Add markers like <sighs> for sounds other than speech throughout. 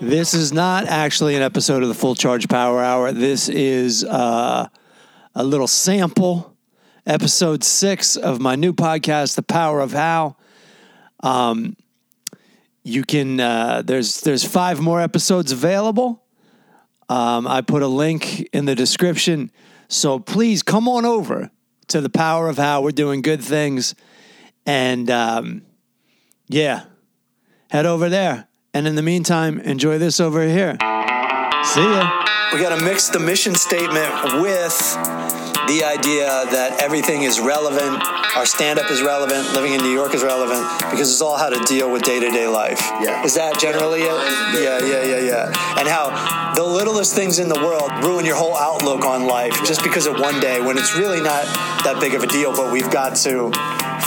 This is not actually an episode of the Full Charge Power Hour. This is uh, a little sample, episode six of my new podcast, The Power of How. Um, you can uh, there's there's five more episodes available. Um, I put a link in the description, so please come on over to The Power of How. We're doing good things, and um, yeah, head over there. And in the meantime, enjoy this over here. See ya. We got to mix the mission statement with the idea that everything is relevant. Our stand up is relevant. Living in New York is relevant because it's all how to deal with day to day life. Yeah. Is that generally it? Yeah, yeah, yeah, yeah. And how the littlest things in the world ruin your whole outlook on life just because of one day when it's really not that big of a deal, but we've got to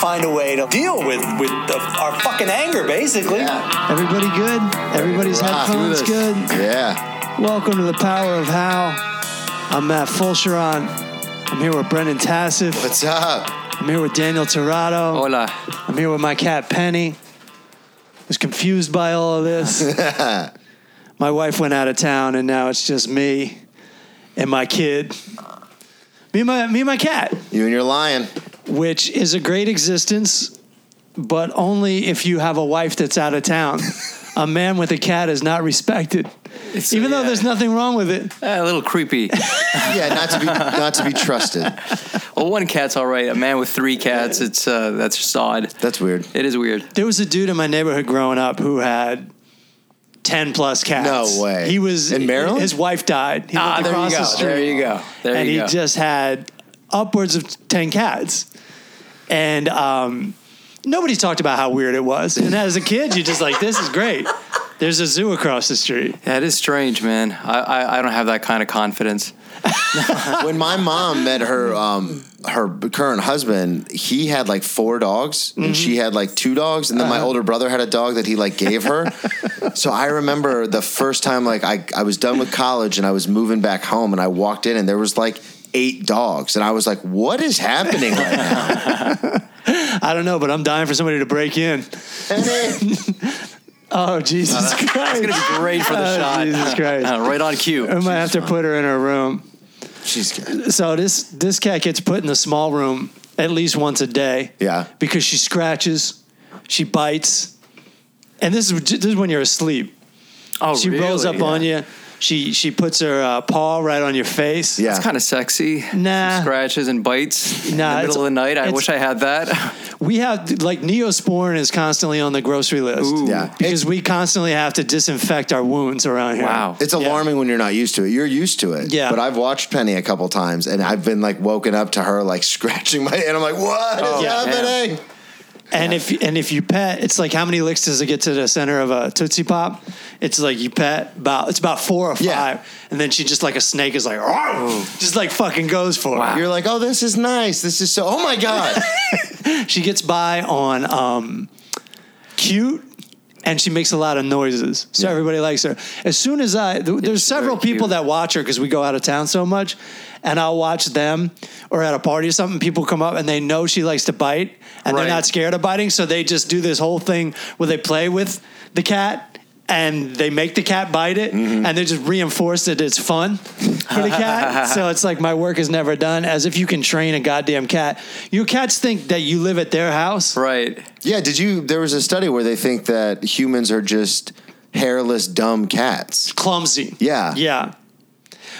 find a way to deal with, with the, our fucking anger, basically. Everybody good? Everybody's headphones good? Yeah. Welcome to the Power of How. I'm Matt Fulchiron. I'm here with Brennan Tasseff. What's up? I'm here with Daniel Tirado. Hola. I'm here with my cat Penny. Was confused by all of this. <laughs> my wife went out of town, and now it's just me and my kid. Me and my me and my cat, You and your lion. which is a great existence, but only if you have a wife that's out of town. <laughs> a man with a cat is not respected, It's, <laughs> even though yeah, there's nothing wrong with it. a little creepy. <laughs> Yeah, not to be not to be trusted. well, one cat's all right. A man with three cats, it's uh, that's just odd. That's weird. It is weird. There was a dude in my neighborhood growing up who had ten plus cats. No way. He was In Maryland? His wife died. He Ah, lived there you across go. the street, There you go. There and you he just had upwards of ten cats, and um, nobody talked about how weird it was. And as a kid, you're just like, "This is great." There's a zoo across the street. yeah, it is strange, man. I, I I don't have that kind of confidence. <laughs> When my mom met her um her current husband, he had like four dogs and she had like two dogs, and then my older brother had a dog that he like gave her. <laughs> so I remember the first time like I I was done with college and I was moving back home and I walked in and there was like eight dogs and I was like, what is happening right now? <laughs> I don't know, but I'm dying for somebody to break in. Oh Jesus Christ! It's gonna be great for the Oh, shot. Jesus <laughs> Christ. Uh, right on cue. I might have to put her in her room. She's good. So this this cat gets put in the small room at least once a day. Yeah. Because she scratches, she bites, and this is this is when you're asleep. Oh, she rolls really? up on you. She she puts her uh, paw right on your face. Yeah. It's kind of sexy. Nah. Some scratches and bites in Nah, the middle of the night. I wish I had that. <laughs> We have like Neosporin is constantly on the grocery list. Ooh. Yeah. Because we constantly have to disinfect our wounds around here. Wow. It's alarming when you're not used to it. You're used to it. Yeah. But I've watched Penny a couple times and I've been like woken up to her like <laughs> scratching my and I'm like, what is Oh, yeah. happening? And if and if you pet, it's like how many licks does it get to the center of a Tootsie Pop? It's like you pet about it's about four or five, Yeah. and then she just like a snake is like just like fucking goes for Wow. it. You're like, oh, this is nice. This is so. Oh my god. <laughs> She gets by on um, cute. And she makes a lot of noises, so everybody likes her. As soon as I, th- there's several people that watch her because we go out of town so much, and I'll watch them or at a party or something. People come up and they know she likes to bite, and Right. they're not scared of biting, so they just do this whole thing where they play with the cat and they make the cat bite it, Mm-hmm. and they just reinforce that it's fun for the cat. <laughs> so it's like my work is never done. As if you can train a goddamn cat. Your cats think that you live at their house. right. yeah. Did you? There was a study where they think that humans are just hairless, dumb cats. Clumsy. Yeah. Yeah.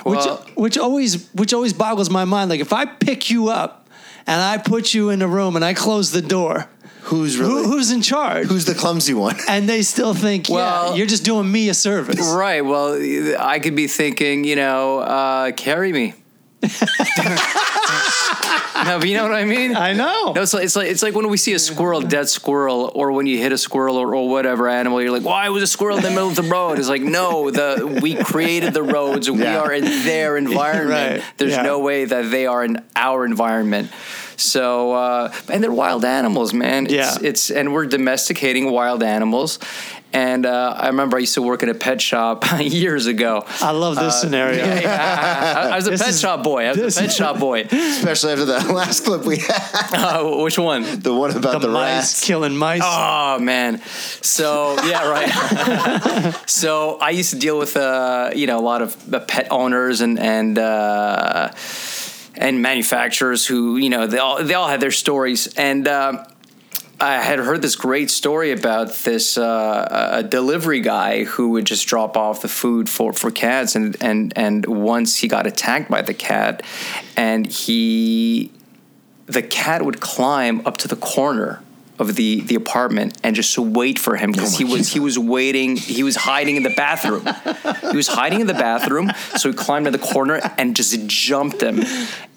Well- which which always which always boggles my mind. Like if I pick you up and I put you in a room and I close the door, Who's really? who, who's in charge? who's the clumsy one? <laughs> and they still think, yeah, Well- you're just doing me a service. Right. Well, I could be thinking, you know, uh, carry me. <laughs> no, but you know what I mean. I know. No, it's like, it's like it's like when we see a squirrel, dead squirrel, or when you hit a squirrel or, or whatever animal, you're like, why was a squirrel in the middle of the road? It's like, no, the we created the roads. We Yeah. are in their <laughs> environment. Right. There's Yeah. no way that they are in our environment. So, uh, and they're wild animals, man. It's, Yeah. it's and we're domesticating wild animals. And uh, I remember I used to work in a pet shop <laughs> years ago. I love this scenario. Yeah, yeah, I, I was a <laughs> This pet is- shop boy. I was this- a pet shop boy. <laughs> Especially after that last clip we had, Uh, which one? the one about The, the, mice rats. killing mice. Oh man. So yeah, right. so I used to deal with uh, you know a lot of uh, pet owners and and uh, and manufacturers who you know they all they all had their stories and. Uh, I had heard this great story about this uh, a delivery guy who would just drop off the food for, for cats, and, and and once he got attacked by the cat, and he the cat would climb up to the corner of the the apartment and just to wait for him because he was he was waiting he was hiding in the bathroom he was hiding in the bathroom so he climbed to the corner and just jumped him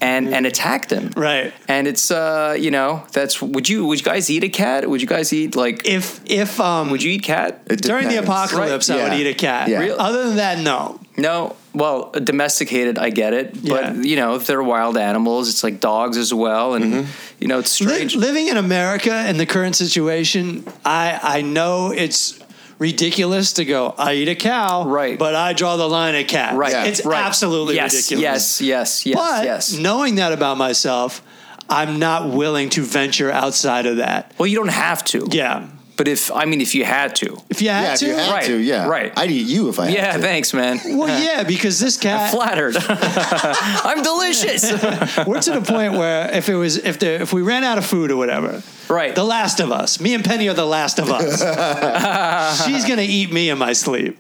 and and attacked him Right. and it's uh you know that's would you would you guys eat a cat would you guys eat like If if um would you eat cat during the depends. apocalypse, I would Yeah. eat a cat. Yeah. Really? Other than that, no. No, well, domesticated, I get it, but Yeah. you know, if they're wild animals, it's like dogs as well, and Mm-hmm. you know, it's Li- strange. living in America in the current situation, I I know it's ridiculous to go. I eat a cow, Right. But I draw the line at cat. right, Yeah. It's right. absolutely yes, ridiculous. Yes, yes, yes, But yes. knowing that about myself, I'm not willing to venture outside of that. Well, you don't have to. Yeah. But if I mean, if you had to, If you had Yeah, if to, you had Right, to, yeah, right. I'd eat you if I had yeah, to. thanks, man. <laughs> well, yeah, because this cat, Flattered. <laughs> I'm delicious. <laughs> we're to the point where if it was if the if we ran out of food or whatever, right. The Last of Us, me and Penny are the Last of Us. She's gonna eat me in my sleep.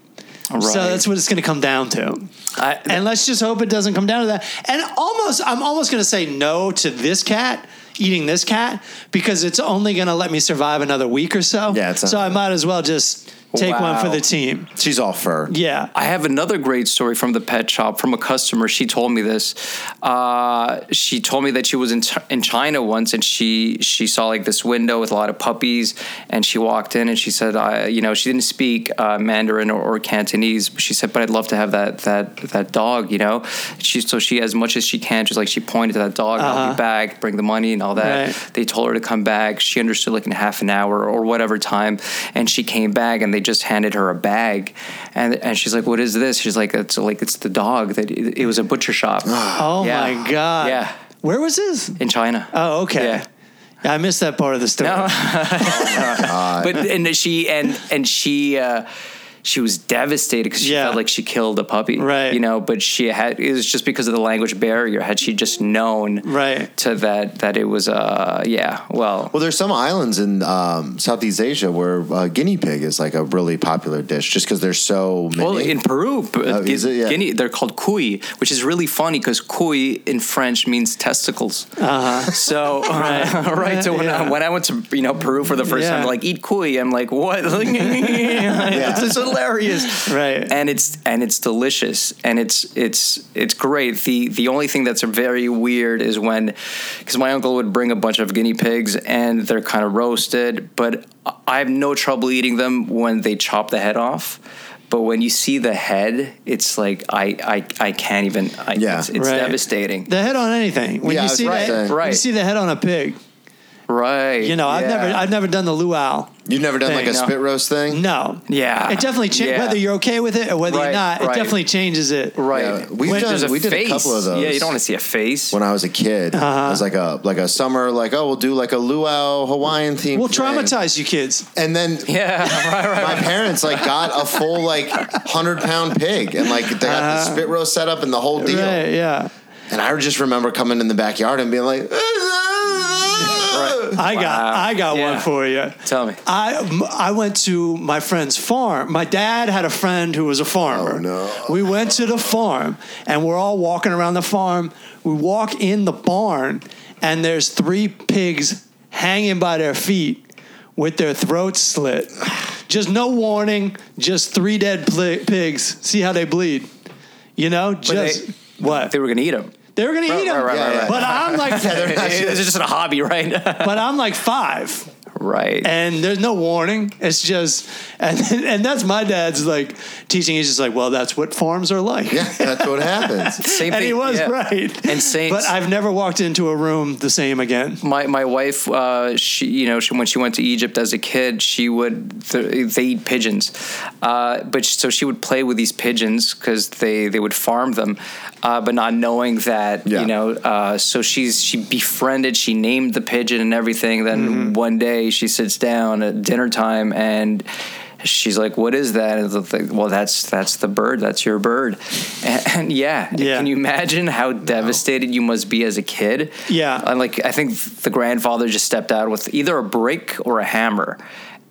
So that's what it's going to come down to. I, And let's just hope it doesn't come down to that. And almost, I'm almost going to say no to this cat, eating this cat, because it's only going to let me survive another week or so. Yeah, it's so I might as well just take one for the team. She's all fur. Yeah. I have another great story from the pet shop from a customer. She told me this. Uh, she told me that she was in, in China once and she she saw like this window with a lot of puppies and she walked in and she said, I, you know, she didn't speak uh, Mandarin or, or Cantonese, but she said, but I'd love to have that that that dog, you know. She so she as much as she can, she's like she pointed to that dog, I'll Uh-huh. be back, bring the money and all that. Right. They told her to come back. She understood like in half an hour or whatever time, and she came back and they just handed her a bag, and and she's like, "What is this?" She's like, "It's like it's the dog that it, it was a butcher shop <gasps> Oh Yeah. my God. Yeah. Where was this? in China." Oh, okay. Yeah. Yeah, I missed that part of the story. No. <laughs> but and she and and she. Uh, she was devastated because she Yeah. felt like she killed a puppy, Right. You know, but she had it was just because of the language barrier. Had she just known, Right. to that that it was, uh, yeah, well, Well, there's some islands in um, Southeast Asia where uh, guinea pig is like a really popular dish, just because there's so many. Well, in Peru, p- Oh, is it? Yeah. Guinea, they're called cuy, which is really funny because cuy in French means testicles. Uh-huh. So, <laughs> <laughs> right. right. So when, I, when I went to you know Peru for the first Yeah. time, like eat cuy, I'm like, what? <laughs> Like, it's just hilarious, <laughs> Right. And it's and it's delicious, and it's it's it's great. The the only thing that's very weird is when, because my uncle would bring a bunch of guinea pigs and they're kind of roasted, but I have no trouble eating them when they chop the head off. But when you see the head, it's like I I, I can't even. I, Yeah. it's, it's Right. devastating. The head on anything. When Yeah, you see right the there. when Right. you see the head on a pig. Right. You know, I've yeah. never I've never done the luau. You've never done like a no. spit roast thing? No. Yeah. It definitely changes Yeah. whether you're okay with it or whether you're Right, not. It definitely changes it. Right. Yeah, we've When- done. There's a we did face. a couple of those. Yeah, you don't want to see a face. When I was a kid, Uh-huh. it was like a like a summer, like oh, we'll do like a luau Hawaiian theme. We'll thing. traumatize you kids. And then <laughs> yeah. Right. Right. my parents like got a full like hundred pound pig, and like they got the Uh-huh. spit roast set up and the whole deal. Right, yeah. And I just remember coming in the backyard and being like, I got Wow. I got Yeah. one for you. Tell me. I I went to my friend's farm. My dad had a friend who was a farmer. Oh, no. We went to the farm and we're all walking around the farm. We walk in the barn and there's three pigs hanging by their feet with their throats slit. Just no warning, just three dead pli pigs. See how they bleed. You know, just they- what? They were gonna eat him. They were gonna eat them. right, right, right. But I'm like, <laughs> it's just a hobby, right? <laughs> but I'm like five. right. and there's no warning. It's just, and <laughs> and that's my dad's like teaching. He's just like, well, that's what farms are like. Yeah, that's what happens. Same and thing. he was yeah. right. And same. but I've never walked into a room the same again. my my wife, uh, she you know she, when she went to Egypt as a kid, she would th- they eat pigeons, uh, but sh- so she would play with these pigeons because they they would farm them, uh, but not knowing that Yeah. you know. Uh, so she's she befriended, she named the pigeon and everything. Then Mm-hmm. one day she sits down at dinner time and. She's like, "What is that?" And like, well, that's that's the bird. That's your bird. And, <laughs> and yeah, Yeah. can you imagine how devastated you must be as a kid? Yeah. And like I think the grandfather just stepped out with either a brick or a hammer,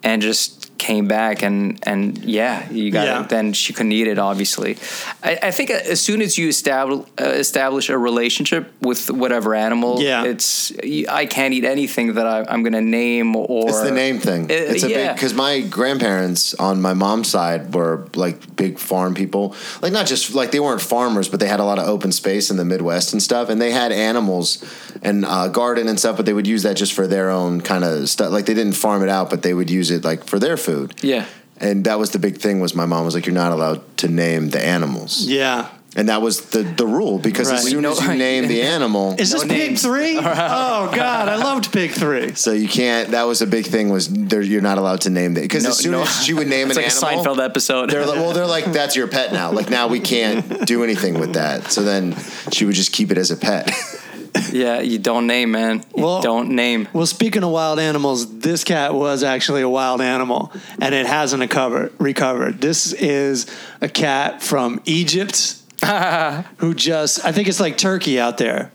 and just came back and and yeah, you got Yeah. it. Then she couldn't eat it. Obviously, I, I think as soon as you establish uh, establish a relationship with whatever animal, Yeah. it's I can't eat anything that I, I'm going to name or It's the name thing. Uh, It's a big because my grandparents on my mom's side were like big farm people. Like not just like they weren't farmers, but they had a lot of open space in the Midwest and stuff, and they had animals and uh, garden and stuff. But they would use that just for their own kind of stuff. Like they didn't farm it out, but they would use it like for their food. Yeah. And that was the big thing was my mom was like, you're not allowed to name the animals. Yeah. And that was the, the rule because Right. as soon know- as you name the animal, Is this No Pig names. Three? <laughs> oh God, I loved Pig Three. so you can't. That was a big thing was there, you're not allowed to name it because No- as soon no. as she would name <laughs> It's an like animal, a Seinfeld episode. They're like, well, they're like, that's your pet now. Like now we can't do anything with that. So then she would just keep it as a pet. <laughs> yeah, you don't name, man. You Well- don't name. Well, speaking of wild animals, this cat was actually a wild animal, and it hasn't recovered. Recovered. This is a cat from Egypt <laughs> who just—I think it's like Turkey out there.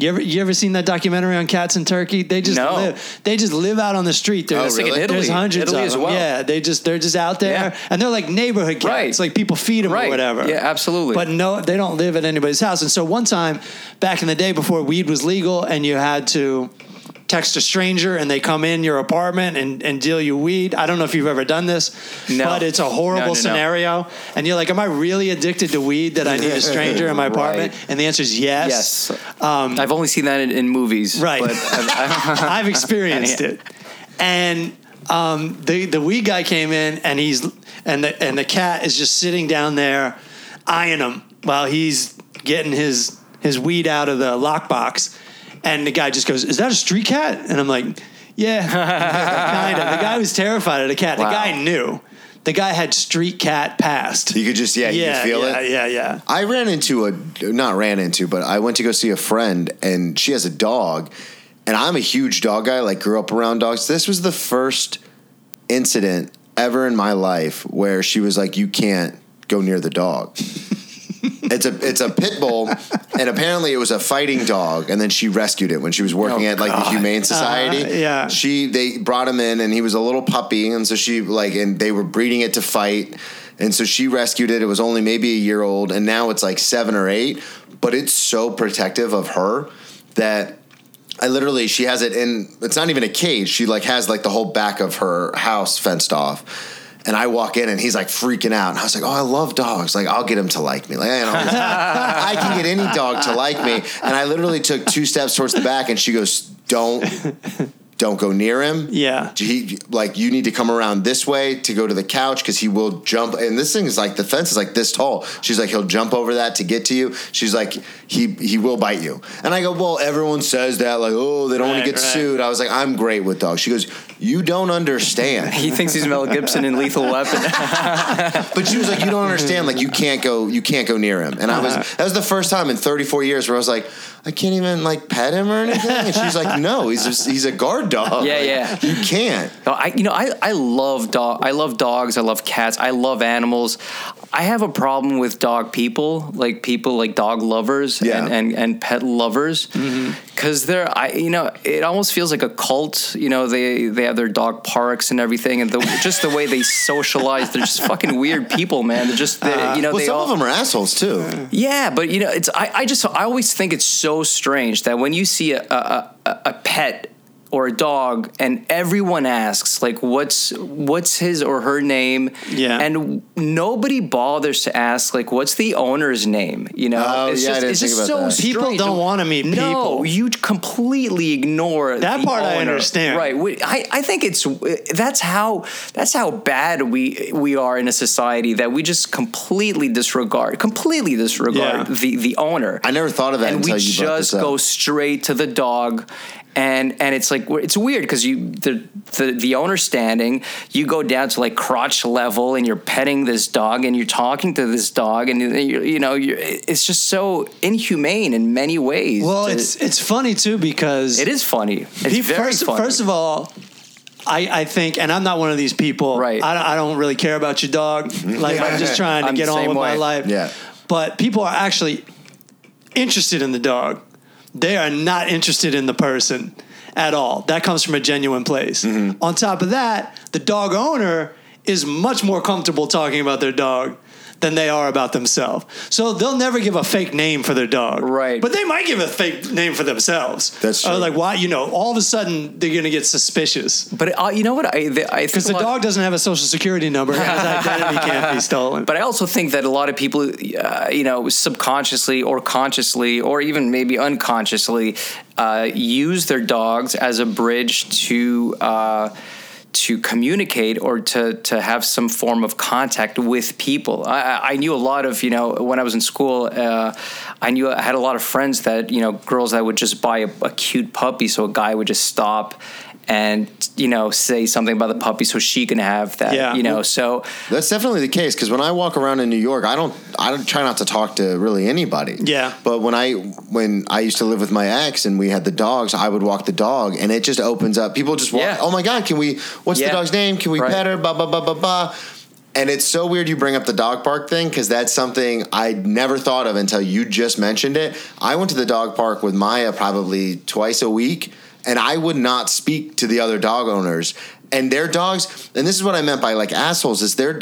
You ever you ever seen that documentary on cats in Turkey? They just No. live. They just live out on the street. Oh, there's, Oh, It's like in? Italy. there's hundreds Italy of them. well. Yeah, they just they're just out there, Yeah. and they're like neighborhood cats. Right. Like people feed them Right. or whatever. Yeah, absolutely. But no, they don't live at anybody's house. And so one time, back in the day before weed was legal, and you had to text a stranger and they come in your apartment and, and deal you weed. I don't know if you've ever done this, No. but it's a horrible No, no, scenario. And you're like, am I really addicted to weed that I need a stranger in my <laughs> apartment? Right. And the answer is yes. Yes. I've only seen that in, in movies. Right. But I've, <laughs> <laughs> I've experienced it. And um, the the weed guy came in, and he's and the and the cat is just sitting down there, eyeing him while he's getting his his weed out of the lockbox. And the guy just goes, "Is that a street cat?" And I'm like, "Yeah, <laughs> kind of." The guy was terrified of the cat. The Wow. guy knew. The guy had street cat passed. You could just yeah, you could feel yeah, it. yeah, yeah. I ran into a not ran into, but I went to go see a friend and she has a dog and I'm a huge dog guy, like grew up around dogs. This was the first incident ever in my life where she was like, You can't go near the dog. <laughs> it's a it's a pit bull, and apparently it was a fighting dog. And then she rescued it when she was working Oh, at like the Humane Society. Uh, yeah. she they brought him in, and he was a little puppy, and so she like, and they were breeding it to fight. And so she rescued it. It was only maybe a year old, and now it's like seven or eight. But it's so protective of her that I literally she has it in. It's not even a cage. She like has like the whole back of her house fenced off. And I walk in and he's like freaking out. And I was like, "Oh, I love dogs. Like, I'll get him to like me. Like, you know, I can get any dog to like me." And I literally took two steps towards the back, and she goes, "Don't, don't go near him. Yeah. he like you need to come around this way to go to the couch because he will jump. And this thing is like the fence is like this tall. She's like he'll jump over that to get to you. She's like he he will bite you. And I go, well, everyone says that like oh they don't want to get right. sued. I was like I'm great with dogs. She goes, you don't understand. he thinks he's Mel Gibson in Lethal Weapon. <laughs> But she was like, you don't understand. Like you can't go, you can't go near him. And I was that was the first time in 34 years where I was like, I can't even like pet him or anything. And she's like, no, he's just, he's a guard dog. Yeah, Like, yeah. You can't. No, I you know I I love dog I love dogs I love cats I love animals. I have a problem with dog people like people like dog lovers Yeah. and, and and pet lovers Mm-hmm. because they're I you know it almost feels like a cult. You know they they have their dog parks and everything and the, just the way they socialize. They're just fucking weird people, man. They're just they, you know Well, they some all of them are assholes too. yeah, but you know, it's I, I just I always think it's so strange that when you see a a, a, a pet or a dog and everyone asks like what's what's his or her name Yeah. and nobody bothers to ask like what's the owner's name you know Oh, it's yeah, I just, didn't it's think just about so that. People don't wanna meet no you completely ignore That the part I understand. right We- I, I think it's that's how that's how bad we we are in a society that we just completely disregard completely disregard Yeah. the the owner I never thought of that and until we you just this up. go straight to the dog and and it's like it's weird because you the, the the owner standing you go down to like crotch level and you're petting this dog and you're talking to this dog and you you know you're, it's just so inhumane in many ways Well, to- it's it's funny too because it is funny it's Pe- very first, funny first of all, I, I think, and I'm not one of these people. Right. I, don't- I don't really care about your dog. Mm-hmm. Like I'm just <laughs> trying to I'm get on same with my life. Yeah. But people are actually interested in the dog. They are not interested in the person at all. That comes from a genuine place. Mm-hmm. On top of that, the dog owner is much more comfortable talking about their dog than they are about themselves. So they'll never give a fake name for their dog. Right. But they might give a fake name for themselves. That's Or true. like why you know, all of a sudden they're gonna get suspicious. but uh, you know what I the, I Because think the lot- dog doesn't have a social security number his <laughs> identity can't be stolen. But I also think that a lot of people, uh, you know, subconsciously or consciously or even maybe unconsciously, uh, use their dogs as a bridge to. To communicate or to to have some form of contact with people. I, I- I knew a lot of you know when I was in school. Uh, I knew I had a lot of friends that you know girls that would just buy a, a cute puppy, so a guy would just stop and you know say something about the puppy so she can have that. Yeah. You know, so That's definitely the case because when I walk around in New York, I don't I don't try not to talk to really anybody. Yeah. But when I when I used to live with my ex and we had the dogs, I would walk the dog and it just opens up. People just walk. Yeah. Oh my god, can we? What's Yeah. the dog's name? Can we Right. pet her? Blah blah blah blah blah. And it's so weird you bring up the dog park thing because that's something I never thought of until you just mentioned it. I went to the dog park with Maya probably twice a week, and I would not speak to the other dog owners. And their dogs, and this is what I meant by like assholes, is their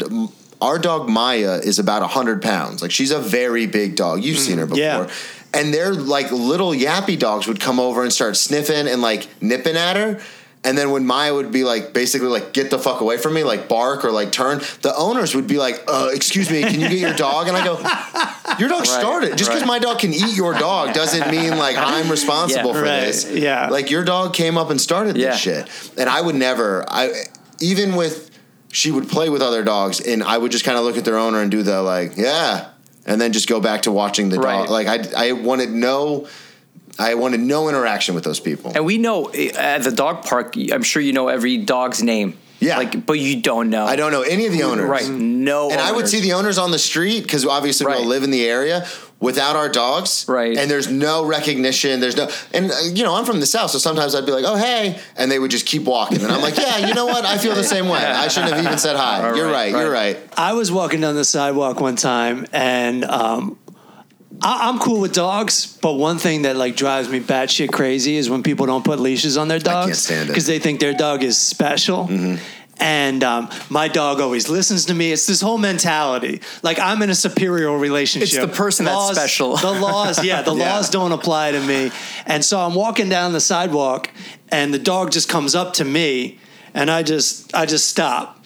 our dog Maya is about a hundred pounds. Like she's a very big dog. You've mm-hmm. seen her before. yeah. And their like little yappy dogs would come over and start sniffing and like nipping at her. And then when Maya would be like, basically like, get the fuck away from me, like bark or like turn, the owners would be like, uh, excuse me, can you get your dog? And I go, your dog started. Just because right. my dog can eat your dog doesn't mean like I'm <laughs> responsible Yeah, for right, this. yeah. Like your dog came up and started Yeah. this shit. And I would never, I even with, she would play with other dogs and I would just kind of look at their owner and do the like, yeah. And then just go back to watching the Right. dog. Like I, I wanted no, I wanted no interaction with those people. And we know uh, at the dog park, I'm sure you know every dog's name. Yeah. Like, but you don't know. I don't know any of the owners. Right. No. And I would see the owners on the street because obviously we all Right. live in the area without our dogs. Right. And there's no recognition. There's no, and uh, you know, I'm from the South, so sometimes I'd be like, oh, hey. And they would just keep walking. And I'm like, yeah, you know what? I feel the same way. I shouldn't have even said hi. <laughs> All you're right, right. You're right. right. I was walking down the sidewalk one time, and um, I, I'm cool with dogs, but one thing that like drives me batshit crazy is when people don't put leashes on their dogs can't stand it. because they think their dog is special. And um, my dog always listens to me. It's this whole mentality. Like I'm in a superior relationship. It's the person that's special. The laws, yeah, the <laughs> Yeah. laws don't apply to me. And so I'm walking down the sidewalk, and the dog just comes up to me, and I just, I just stop.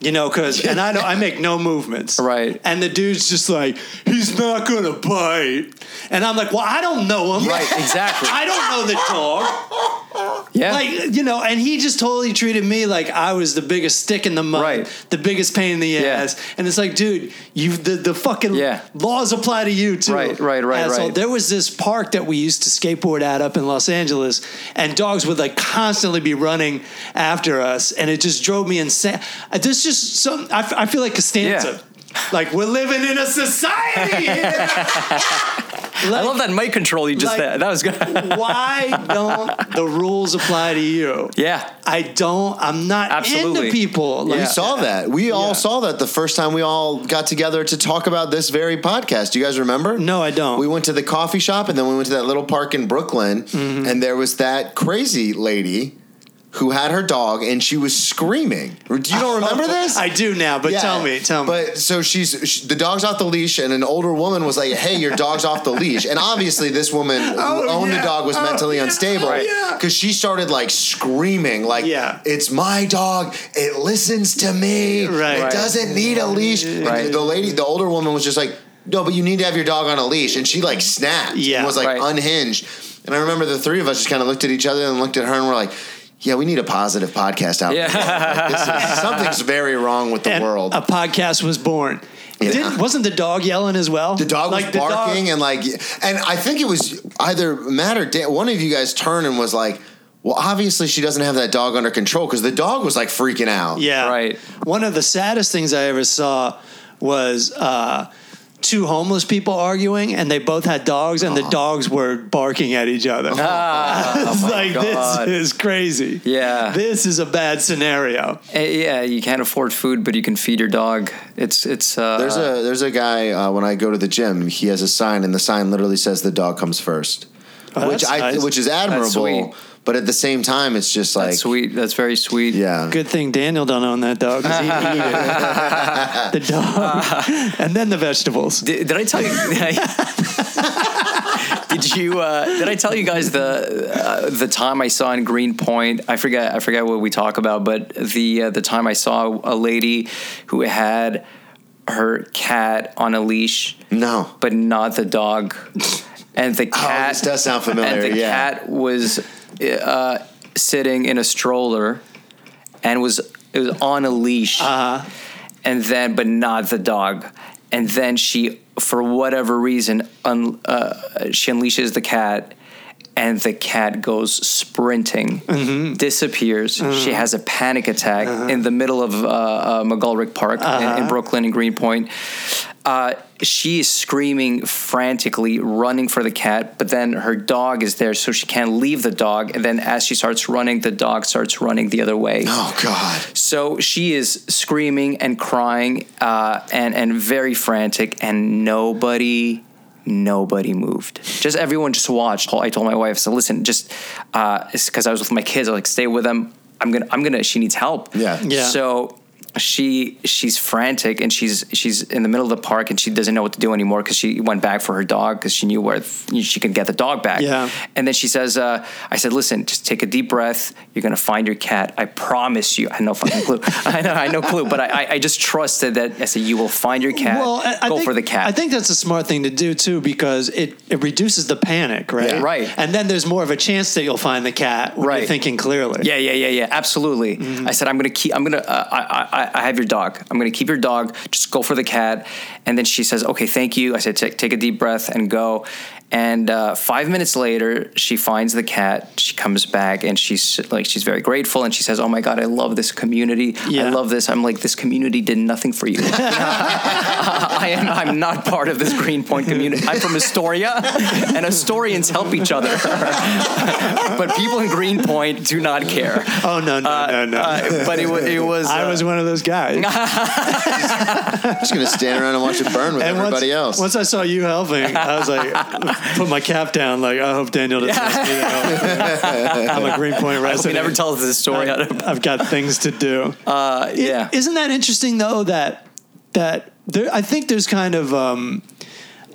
You know, because <laughs> and I don't, I make no movements, Right. And the dude's just like, he's not gonna bite, and I'm like, well, I don't know him, Right. <laughs> Exactly. I don't know the dog, yeah. like you know, and he just totally treated me like I was the biggest stick in the mud, Right. the biggest pain in the Yeah. ass, and it's like, dude, you the the fucking Yeah. laws apply to you too, Right, right, right, so right. there was this park that we used to skateboard at up in Los Angeles, and dogs would like constantly be running after us, and it just drove me insane. There's just some. I, f- I feel like Costanza. Yeah. Like we're living in a society. here. <laughs> I love that mic control you just like- said. That was good. <laughs> Why don't the rules apply to you? yeah. I don't. I'm not Absolutely. into people. Like, We saw that. We all Yeah. saw that the first time we all got together to talk about this very podcast. Do you guys remember? No, I don't. We went to the coffee shop and then we went to that little park in Brooklyn, Mm-hmm. and there was that crazy lady who had her dog and she was screaming. Do you don't <laughs> remember this? I do now, but Yeah. tell me, tell me. But so she's she, the dog's off the leash, and an older woman was like, "Hey, your dog's off the leash." And obviously, this woman who <laughs> Oh, owned yeah. the dog was Oh, mentally yeah. unstable Right. Yeah. because she started like screaming, like, Yeah. it's my dog. It listens to me. Right. It Right. doesn't need a leash." And Right. the lady, the older woman, was just like, "No, but you need to have your dog on a leash," and she like snapped. Yeah. and was like Right. unhinged. And I remember the three of us just kind of looked at each other and looked at her and we're like. Yeah, we need a positive podcast out. Yeah. Like, is- something's very wrong with the And world. a podcast was born. Yeah. Didn't, wasn't the dog yelling as well? The dog was Like, the dog- barking and like, and I think it was either Matt or Dan. One of you guys turned and was like, "Well, obviously she doesn't have that dog under control because the dog was like freaking out." Yeah. Right. One of the saddest things I ever saw was uh, two homeless people arguing, and they both had dogs, and the dogs were barking at each other. Ah, <laughs> it's oh like God. this is crazy. Yeah. This is a bad scenario. Eh, yeah, you can't afford food, but you can feed your dog. It's it's. Uh, There's a there's a guy uh, when I go to the gym. He has a sign, and the sign literally says the dog comes first, Oh, which I nice. which is admirable. Sweet. But at the same time, it's just like, that's sweet. That's very sweet. yeah, Good thing Daniel don't own that dog. 'cause he'd eat it. <laughs> the dog, <laughs> and then the vegetables. Did, did I tell you? Did, <laughs> I, did you? Uh, did I tell you guys the uh, the time I saw in Greenpoint? I forget. I forget what we talk about, but the uh, the time I saw a lady who had her cat on a leash, no. but not the dog, and the cat. Oh, this does sound familiar. And the yeah, cat was uh, sitting in a stroller, and was it was on a leash, Uh-huh. and then but not the dog, and then she for whatever reason un, uh, she unleashes the cat. And the cat goes sprinting, Mm-hmm. disappears. She has a panic attack Uh-huh. in the middle of uh, uh, McGolrick Park in, in Brooklyn and Greenpoint. Uh, she is screaming frantically, running for the cat, but then her dog is there, so she can't leave the dog. And then as she starts running, the dog starts running the other way. oh god, So she is screaming and crying uh, and and very frantic, and nobody. Nobody moved. Just everyone just watched. I told my wife, "So listen, just because I was with my kids, I was like, stay with them. I'm gonna, I'm gonna. She needs help. Yeah. Yeah. So she she's frantic and she's she's in the middle of the park and she doesn't know what to do anymore because she went back for her dog because she knew where th- she could get the dog back. Yeah. And then she says, uh, "I said, listen, just take a deep breath. You're gonna find your cat. I promise you. I had no fucking clue. <laughs> I know, I no clue, but I, I, I just trusted that. I said, you will find your cat. Well, I, Go think, for the cat. I think that's a smart thing to do too because it, it reduces the panic, right? Yeah. Right. And then there's more of a chance that you'll find the cat Right. you're thinking clearly. Yeah, yeah, yeah, yeah. Absolutely. Mm-hmm. I said I'm gonna keep. I'm gonna. Uh, I, I, I have your dog. I'm gonna keep your dog. Just go for the cat. And then she says, "Okay, thank you." I said, "Take take a deep breath and go." And uh, five minutes later, she finds the cat. She comes back and she's like, she's very grateful. And she says, "Oh my god, I love this community. Yeah. I love this." I'm like, "This community did nothing for you. <laughs> I am. I'm not part of this Greenpoint community. I'm from Astoria, and Astorians help each other, <laughs> but people in Greenpoint do not care." Oh no no no no. Uh, but it was. It was. I uh, was one of those guys. I'm <laughs> just gonna stand around and watch it burn with And everybody once, else. Once I saw you helping, I was like, <laughs> put my cap down. Like, I hope Daniel doesn't ask me to help. I'm a Greenpoint resident. never tells this story. out <laughs> I've got things to do. Uh, yeah. Isn't that interesting though? That that there, I think there's kind of um,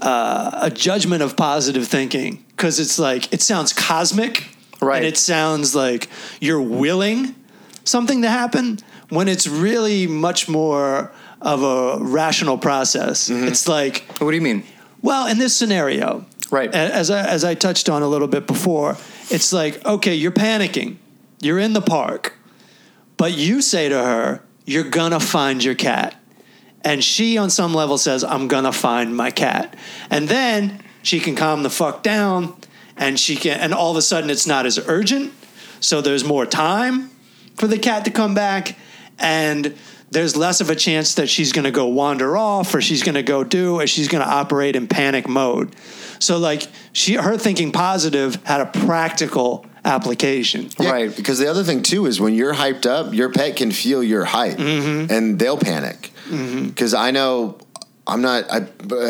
uh, a judgment of positive thinking because it's like it sounds cosmic, Right. And it sounds like you're willing something to happen when it's really much more of a rational process. Mm-hmm. It's like what do you mean? well, in this scenario, Right. As I, as I touched on a little bit before, it's like okay, you're panicking, you're in the park, but you say to her, "You're gonna find your cat," and she, on some level, says, "I'm gonna find my cat," and then she can calm the fuck down, and she can, and all of a sudden, it's not as urgent, so there's more time for the cat to come back, and there's less of a chance that she's going to go wander off or she's going to go do or she's going to operate in panic mode. So like she her thinking positive had a practical application. Yeah, Right. Because the other thing too is when you're hyped up, your pet can feel your hype, Mm-hmm. and they'll panic. Because I know I'm not. I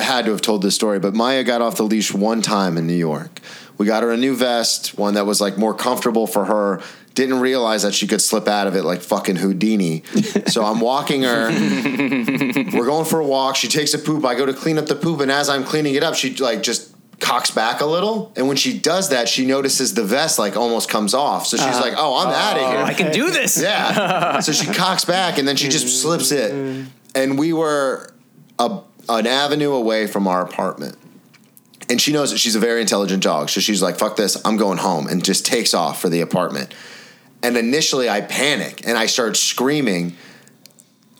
had to have told this story, but Maya got off the leash one time in New York. We got her a new vest, one that was like more comfortable for her Didn't realize that she could slip out of it like fucking Houdini. <laughs> so I'm walking her. We're going for a walk. She takes a poop. I go to clean up the poop, and as I'm cleaning it up, she like just cocks back a little. And when she does that, she notices the vest like almost comes off. So she's uh-huh. like, "Oh, I'm oh, out of here." I can do <laughs> this. Yeah. so she <laughs> cocks back and then she just slips it. Mm-hmm. And we were a, an avenue away from our apartment. And she knows that she's a very intelligent dog. So she's like, fuck this, I'm going home, and just takes off for the apartment. And initially I panic and I start screaming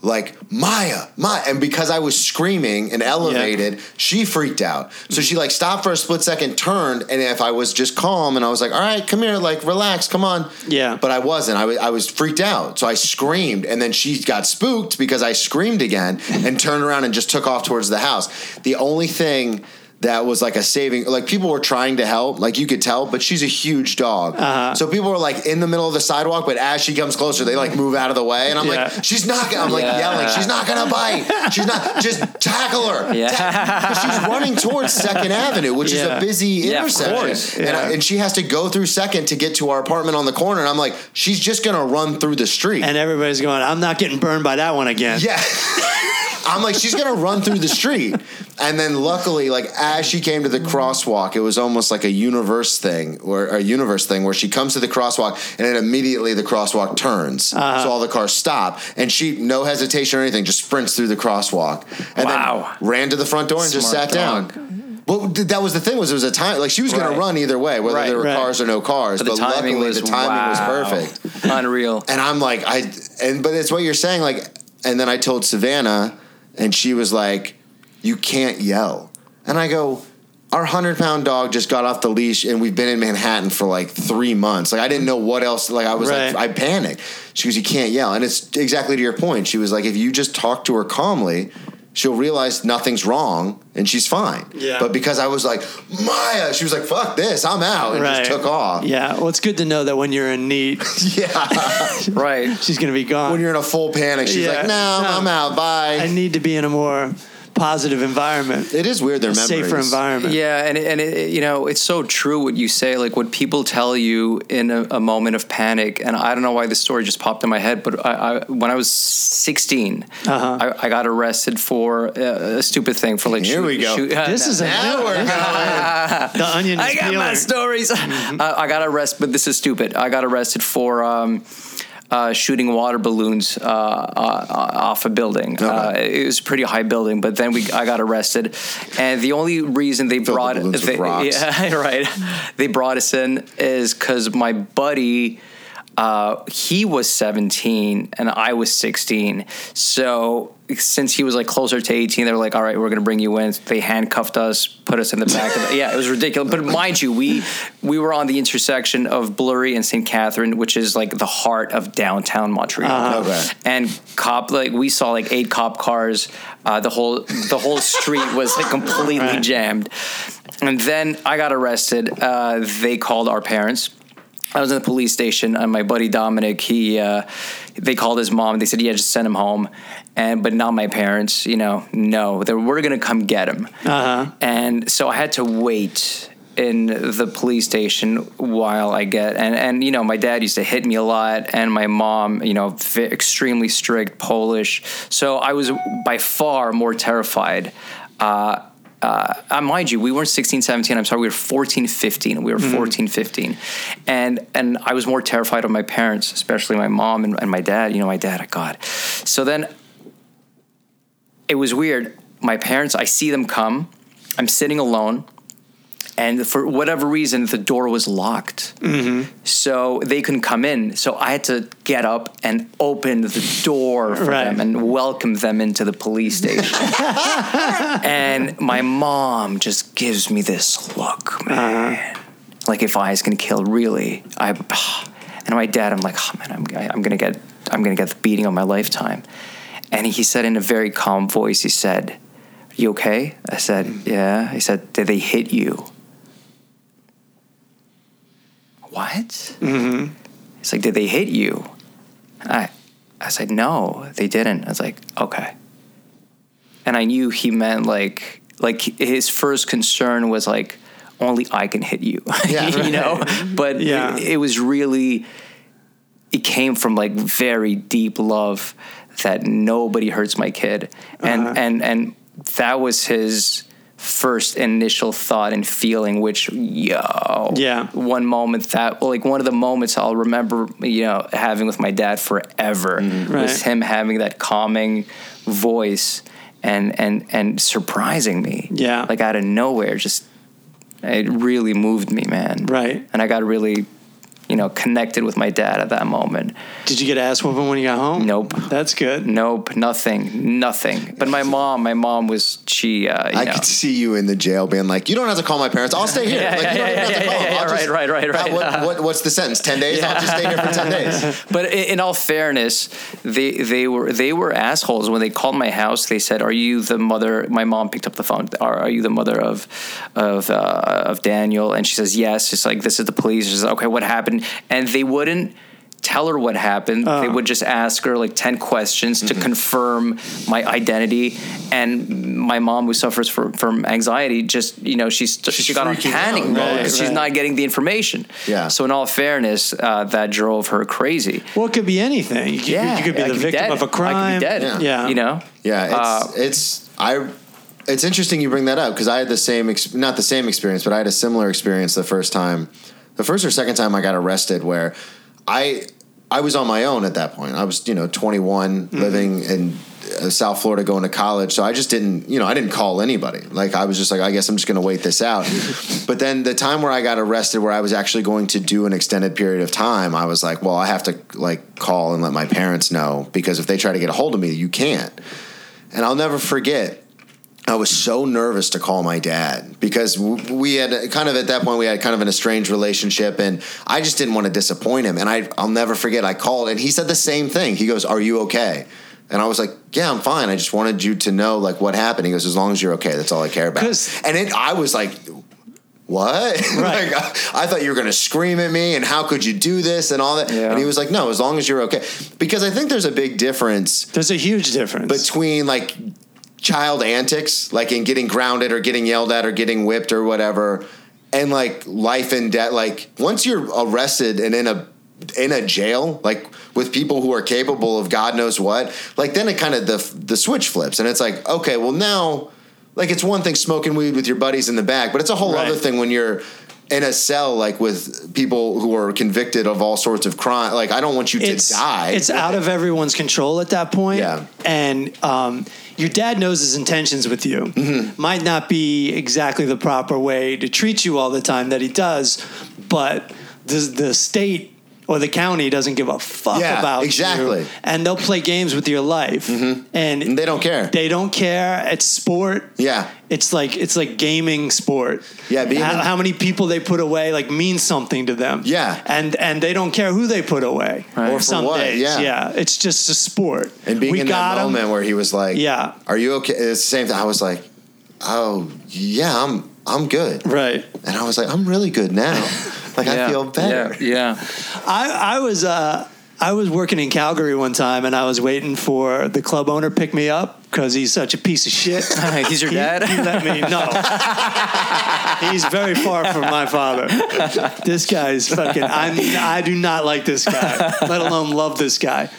like Maya, Maya, and because I was screaming and elevated, she freaked out. So she like stopped for a split second, turned, and if I was just calm and I was like, "All right, come here, like relax, come on," Yeah. but I wasn't. I was I was freaked out, so I screamed, and then she got spooked because I screamed again and turned around and just took off towards the house. The only thing. That was like a saving. Like people were trying to help, like you could tell, but she's a huge dog. Uh-huh. So people were like in the middle of the sidewalk, but as she comes closer, they like move out of the way, and I'm Yeah. like, she's not gonna. I'm like Yeah. yelling, she's not gonna bite. She's not. Just tackle her. Yeah. Ta- she's running towards Second Avenue, which is a busy Yeah, of intersection, course. and, I, and she has to go through Second to get to our apartment on the corner. And I'm like, she's just gonna run through the street. And everybody's going, I'm not getting burned by that one again. Yeah. <laughs> I'm like, she's gonna run through the street. And then luckily, like as she came to the crosswalk, it was almost like a universe thing or a universe thing where she comes to the crosswalk and then immediately the crosswalk turns. Uh-huh. So all the cars stop and she no hesitation or anything, just sprints through the crosswalk. And Wow. then ran to the front door and just sat dog. down. Well, that was the thing was it was a time like she was going Right. to run either way, whether Right. there were Right. cars or no cars. But the timing luckily was the timing was perfect. Unreal. And I'm like, I and but it's what you're saying, like, and then I told Savannah, and she was like, "You can't yell." And I go, "Our hundred pound dog just got off the leash, and we've been in Manhattan for like three months. Like, I didn't know what else. Like, I was like, I panicked." She goes, "You can't yell," and it's exactly to your point. She was like, "If you just talk to her calmly." She'll realize nothing's wrong and she's fine. Yeah. But because I was like, Maya, she was like, fuck this, I'm out, and Right. just took off. Yeah. Well, it's good to know that when you're in need, <laughs> Yeah. <laughs> Right. she's going to be gone. when you're in a full panic, she's Yeah. like, no, No. I'm out, bye. I need to be in a more positive environment, It is weird. Their a memories. safer environment. Yeah, and and it, you know it's so true what you say. Like what people tell you in a, a moment of panic, and I don't know why this story just popped in my head. But I, I when I was 16 Uh-huh. I, I got arrested for uh, a stupid thing for like Here we go. This is a <laughs> Now new we're going. the onion <laughs> is I got my peeling. stories. uh, I got arrested, but this is stupid. I got arrested for um, uh, shooting water balloons uh, uh, off a building. Uh, it was a pretty high building, but then we I got arrested, and the only reason they the brought with they, <laughs> yeah, right they brought us in is because my buddy. Uh, he was 17 and I was 16. So since he was like closer to 18, they were like, "All right, we're gonna bring you in." They handcuffed us, put us in the back. of the, yeah, it was ridiculous. But mind you, we we were on the intersection of Bleury and St. Catherine, which is like the heart of downtown Montreal. Okay. And cop like we saw like eight cop cars. Uh, the whole the whole street was like completely Right. jammed. And then I got arrested. Uh, they called our parents. I was in the police station, and my buddy Dominic, he, uh, they called his mom. They said, "Yeah, just send him home," and but not my parents. You know, no, they we're gonna come get him. Uh-huh. And so I had to wait in the police station while I get and and you know my dad used to hit me a lot and my mom you know extremely strict Polish so I was by far more terrified uh, uh, uh, mind you, we weren't 16, 17. I'm sorry, we were 14, 15. We were 14, 15. And and I was more terrified of my parents, especially my mom and, and my dad. You know, my dad, God. So then it was weird. My parents, I see them come. I'm sitting alone. And for whatever reason, the door was locked. Mm-hmm. So they couldn't come in. So I had to get up and open the door for Right. them and welcome them into the police station. <laughs> and my mom just gives me this look, man. Uh-huh. Like if I was gonna kill, really. I <sighs> and my dad, I'm like, oh man, I'm, I'm gonna get, I'm gonna get the beating of my lifetime. And he said in a very calm voice, he said, "You okay?" I said, mm-hmm. "Yeah." He said, "Did they hit you?" What? Mm-hmm. He's like, "Did they hit you?" I, I said, "No, they didn't." I was like, "Okay." And I knew he meant like, like his first concern was like, only I can hit you, <laughs> Yeah. you know. But Yeah. it, it was really it came from like very deep love that nobody hurts my kid, and Uh-huh. and and that was his first initial thought and feeling which yo Yeah. one moment that like one of the moments i'll remember you know having with my dad forever was Mm-hmm. Right. him having that calming voice and and and surprising me Yeah. like out of nowhere just it really moved me man Right. and i got really you know connected with my dad at that moment Did you get ass whooping when you got home? Nope. That's good. nope nothing nothing but my mom my mom was she uh you I know could see you in the jail being like, "You don't have to call my parents. I'll stay <laughs> here." Yeah, like, yeah, you don't yeah, have to yeah, call yeah, yeah, just- right, right, right, right. what, what, what's the sentence? Ten days? I'll just stay here for ten days. <laughs> But i- in all fairness, they they were they were assholes when they called my house. They said, "Are you the mother?" My mom picked up the phone. Are, are you the mother of of uh, of Daniel? And she says, "Yes." It's like this is the police. She says, "Okay, what happened?" And they wouldn't tell her what happened. They would just ask her like ten questions to confirm my identity. And my mom, who suffers from, from anxiety, just you know she's, She's she got on panic mode Right, because she's not getting the information. Yeah. So in all fairness, uh, that drove her crazy. Well, it could be anything. You could, Yeah, you could be I the could victim dead. of a I could be crime. dead. Yeah. Yeah. You know? Yeah, it's Uh, it's I. It's interesting you bring that up because I had the same, ex- not the same experience, but I had a similar experience the first time, the first or second time I got arrested, where I I was on my own at that point. I was you know 21, living in uh, South Florida, going to college. So I just didn't you know I didn't call anybody. Like I was just like I guess I'm just going to wait this out. <laughs> but then the time where I got arrested, where I was actually going to do an extended period of time, I was like, well, I have to like call and let my parents know because if they try to get a hold of me, you can't. And I'll never forget. I was so nervous to call my dad because we had kind of at that point we had kind of an estranged relationship, and I just didn't want to disappoint him. And I, I'll never forget. I called, and he said the same thing. He goes, "Are you okay?" And I was like, "Yeah, I'm fine. I just wanted you to know like what happened." He goes, "As long as you're okay, that's all I care about." And it, I was like. What? <laughs> Right. like, I, I thought you were going to scream at me, and how could you do this and all that? Yeah. And he was like, "No, as long as you're okay." Because I think there's a big difference There's a huge difference. between like child antics, like in getting grounded or getting yelled at or getting whipped or whatever, and like life and death. Like once you're arrested and in a in a jail, like with people who are capable of God knows what, like then it kind of the the switch flips and it's like, okay, well now, like it's one thing smoking weed with your buddies in the back, but it's a whole Right. other thing when you're. In a cell, like with people who are convicted of all sorts of crime, like I don't want you it's to die. It's out of everyone's control at that point. Yeah. And um, your dad knows his intentions with you. Mm-hmm. Might not be exactly the proper way to treat you all the time that he does, but the the state or the county doesn't give a fuck Yeah, about exactly. you, and they'll play games with your life, mm-hmm. and, And they don't care. They don't care. It's sport. Yeah. It's like it's like gaming sport. Yeah, how, how many people they put away like means something to them. Yeah. and and they don't care who they put away. Right. Or for Some what, days, yeah. yeah, it's just a sport. And being we in got that moment where he was like, Yeah. are you okay?" It's the same thing. I was like, "Oh yeah, I'm I'm good," Right. and I was like, "I'm really good now. <laughs> like I feel better." Yeah, yeah. I I was uh I was working in Calgary one time and I was waiting for the club owner to pick me up because he's such a piece of shit. <laughs> He's your He- dad? He, let me no. <laughs> He's very far from my father. This guy is fucking. I'm. I do not like this guy. Let alone love this guy.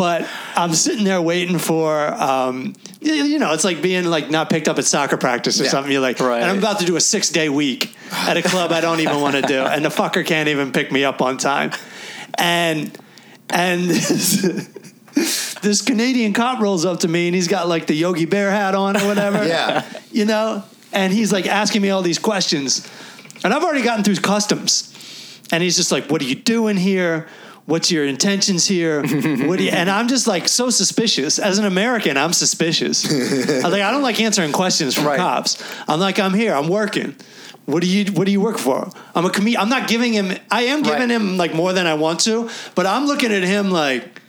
But I'm sitting there waiting for. Um, you, you know, it's like being like not picked up at soccer practice or Yeah. something. You're like, Right. and I'm about to do a six day week at a club I don't even want to do, <laughs> and the fucker can't even pick me up on time. And and this, <laughs> this Canadian cop rolls up to me and he's got like the Yogi Bear hat on or whatever. <laughs> Yeah. You know? And he's like asking me all these questions. And I've already gotten through customs. And he's just like, What are you doing here? What's your intentions here? <laughs> What do you, and I'm just like so suspicious. As an American, I'm suspicious. I <laughs> like, I don't like answering questions from Right. cops. I'm like, I'm here, I'm working. What do you What do you work for? I'm a comedian. I'm not giving him. I am giving Right. him like more than I want to, but I'm looking at him like,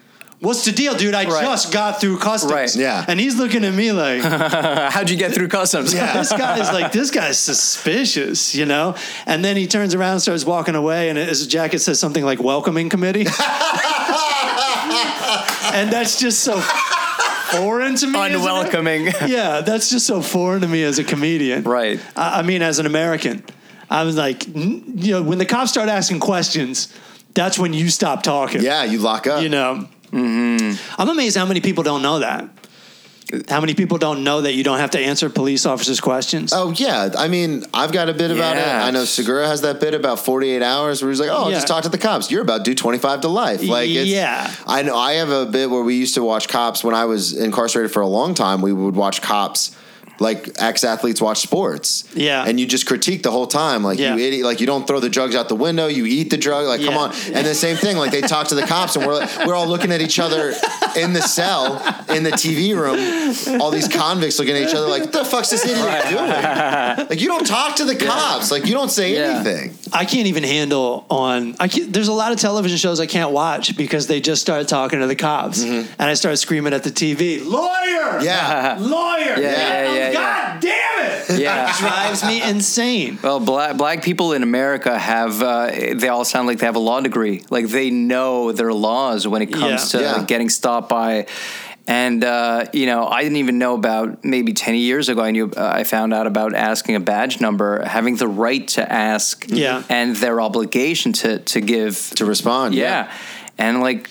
"What's the deal, dude? I Right. just got through customs." Right. Yeah. and he's looking at me like, <laughs> How'd you get through customs? Yeah. This guy's like, this guy's suspicious, you know? And then he turns around and starts walking away, and his jacket says something like welcoming committee. <laughs> and that's just so foreign to me. Unwelcoming. <laughs> yeah, that's just so foreign to me as a comedian. Right. I, I mean, as an American, I was like, n- you know, when the cops start asking questions, that's when you stop talking. Yeah, you lock up. You know, Mm-hmm. I'm amazed how many people don't know that. How many people don't know that you don't have to answer police officers' questions? Oh yeah, I mean, I've got a bit about it. I know Segura has that bit about 48 hours where he's like, "Oh, Yeah. just talk to the cops. You're about to do 25 to life." Like, it's, Yeah. I know. I have a bit where we used to watch cops when I was incarcerated for a long time. We would watch cops. Like ex athletes watch sports, Yeah. and you just critique the whole time, like Yeah. you idiot, like you don't throw the drugs out the window, you eat the drug, like come on, and the same thing, like they talk to the cops, and we're like, we're all looking at each other in the cell in the TV room, all these convicts looking at each other like, what the fuck's this idiot doing? Like you don't talk to the cops. Like you don't say Yeah. anything. I can't even handle on. I can't, there's a lot of television shows I can't watch because they just start talking to the cops, mm-hmm. and I start screaming at the TV, "Lawyer, Yeah. <laughs> lawyer, Yeah, yeah, yeah, God damn it!" <laughs> Yeah. It drives me insane. Well, black black people in America have uh, they all sound like they have a law degree. Like they know their laws when it comes Yeah. to Yeah. like, getting stopped by. And uh, you know, I didn't even know about maybe ten years ago. I knew uh, I found out about asking a badge number, having the right to ask, Yeah. and their obligation to to give To respond. yeah. And like,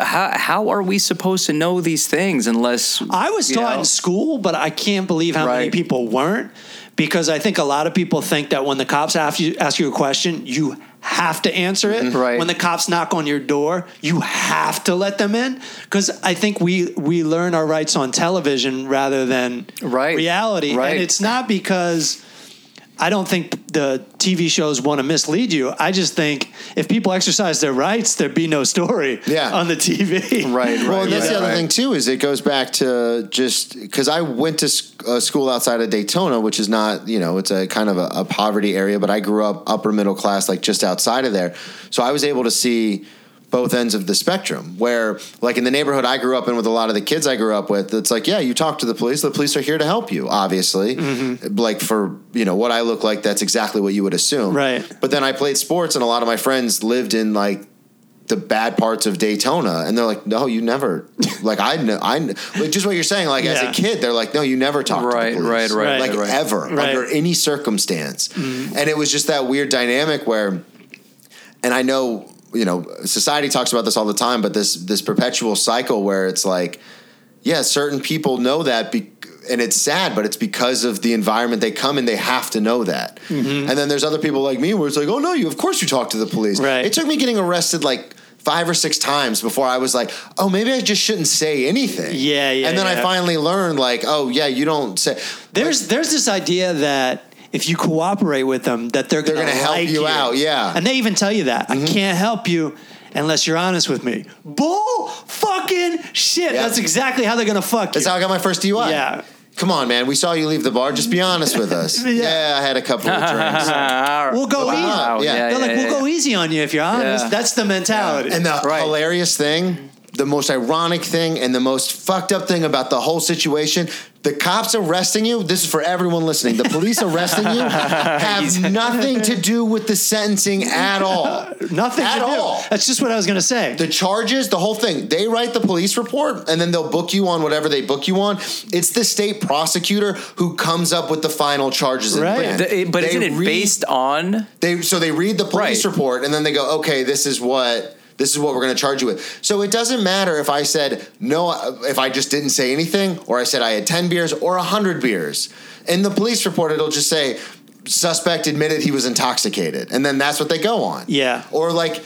how how are we supposed to know these things unless I was taught know? in school, but I can't believe how many people weren't because I think a lot of people think that when the cops ask you, ask you a question, you have to answer it. Mm-hmm. Right. When the cops knock on your door, you have to let them in because I think we we learn our rights on television rather than Right. reality, Right. and it's not because. I don't think the TV shows want to mislead you. I just think if people exercise their rights, there'd be no story Yeah. on the TV. Right, right. Well, and that's right, the other right. thing too is it goes back to just because I went to s- a school outside of Daytona, which is not you know it's a kind of a, a poverty area, but I grew up upper middle class, like just outside of there, so I was able to see both ends of the spectrum. Where like in the neighborhood I grew up in with a lot of the kids I grew up with, it's like yeah, you talk to the police, the police are here to help you, obviously. Mm-hmm. Like for you know what I look like, that's exactly what you would assume, Right. But then I played sports, and a lot of my friends lived in like the bad parts of Daytona, and they're like, "No, you never." <laughs> Like I know, I like just what you're saying. Like as a kid, they're like, "No, you never talk Right, to the police. right, right, like right. ever Right. under any circumstance." And it was just that weird dynamic where, and I know you know society talks about this all the time, but this this perpetual cycle where it's like, yeah, certain people know that. Be- and it's sad, but it's because of the environment they come in. They have to know that. Mm-hmm. And then there's other people like me where it's like, oh no, you of course you talk to the police. Right. It took me getting arrested like five or six times before I was like, oh, maybe I just shouldn't say anything. Yeah, yeah, And then I finally learned like, oh yeah, you don't say. There's there's this idea that if you cooperate with them, that they're They're going to gonna help you out, yeah. Mm-hmm. and they even tell you that I can't help you unless you're honest with me. Bull fucking shit. Yeah. That's exactly how they're going to fuck That's you. how I got my first DUI. Yeah. Come on, man. We saw you leave the bar. Just be honest with us. <laughs> Yeah. yeah. I had a couple of <laughs> drinks. We'll go Wow. easy. Yeah. They're yeah, like, yeah, we'll go easy on you if you're honest. Yeah. That's the mentality. And the Right. hilarious thing, the most ironic thing, and the most fucked up thing about the whole situation, the cops arresting you, this is for everyone listening. The police arresting you <laughs> have nothing to do with the sentencing at all. <laughs> Nothing at to do. all. That's just what I was going to say. The charges, the whole thing, they write the police report and then they'll book you on whatever they book you on. It's the state prosecutor who comes up with the final charges. Right. The- but They isn't it read- based on? They so they read the police Right. report and then they go, okay, this is what this is what we're going to charge you with. So it doesn't matter if I said no, if I just didn't say anything, or I said I had ten beers or hundred beers. In the police report, it'll just say suspect admitted he was intoxicated, and then that's what they go on. Yeah. or like.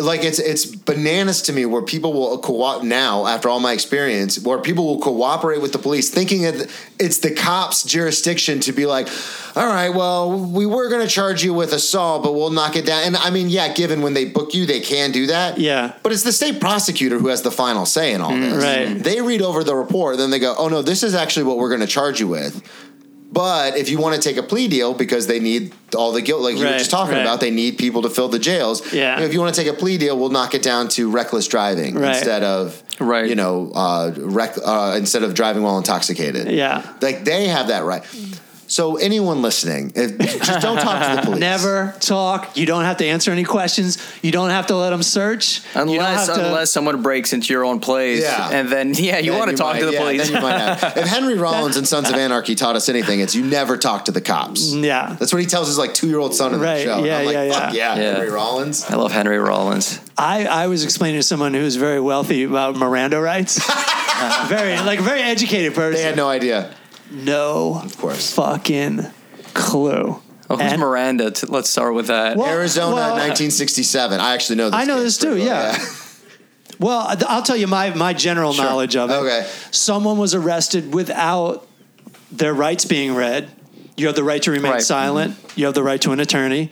Like it's it's bananas to me where people will co- now after all my experience where people will cooperate with the police thinking that it's the cops jurisdiction to be like all right well we were going to charge you with assault but we'll knock it down and I mean yeah given when they book you they can do that Yeah. but it's the state prosecutor who has the final say in all mm, this right. they read over the report then they go oh no this is actually what we're going to charge you with but if you want to take a plea deal because they need all the guilt, like you were just talking right. about, they need people to fill the jails. Yeah. If you want to take a plea deal, we'll knock it down to reckless driving Right. instead of, Right. you know, uh, rec- uh, instead of driving while intoxicated. Yeah. Like they have that right. So anyone listening, if, just don't talk to the <laughs> police. Never talk. You don't have to answer any questions. You don't have to let them search. You Unless, to- unless someone breaks into your own place, Yeah. and then yeah, you Then want to talk might- to the yeah, police. Then you might have. If Henry <laughs> Rollins and Sons of Anarchy taught us anything, it's you never talk to the cops. Yeah. That's what he tells his like two year old son in Right, the show. yeah, I'm like, yeah, fuck yeah, yeah. Yeah. Henry Rollins. I love Henry Rollins. I, I was explaining to someone who's very wealthy about Miranda rights. <laughs> very like very educated person. They had no idea. No Of course. fucking clue. Oh, who's And- Miranda? T- Let's start with that. Well, Arizona, well, 1967. I actually know this. I know this too, well, yeah. <laughs> Well, I- I'll tell you my my general Sure. knowledge of it. Okay. Someone was arrested without their rights being read. You have the right to remain Right. silent. You have the right to an attorney,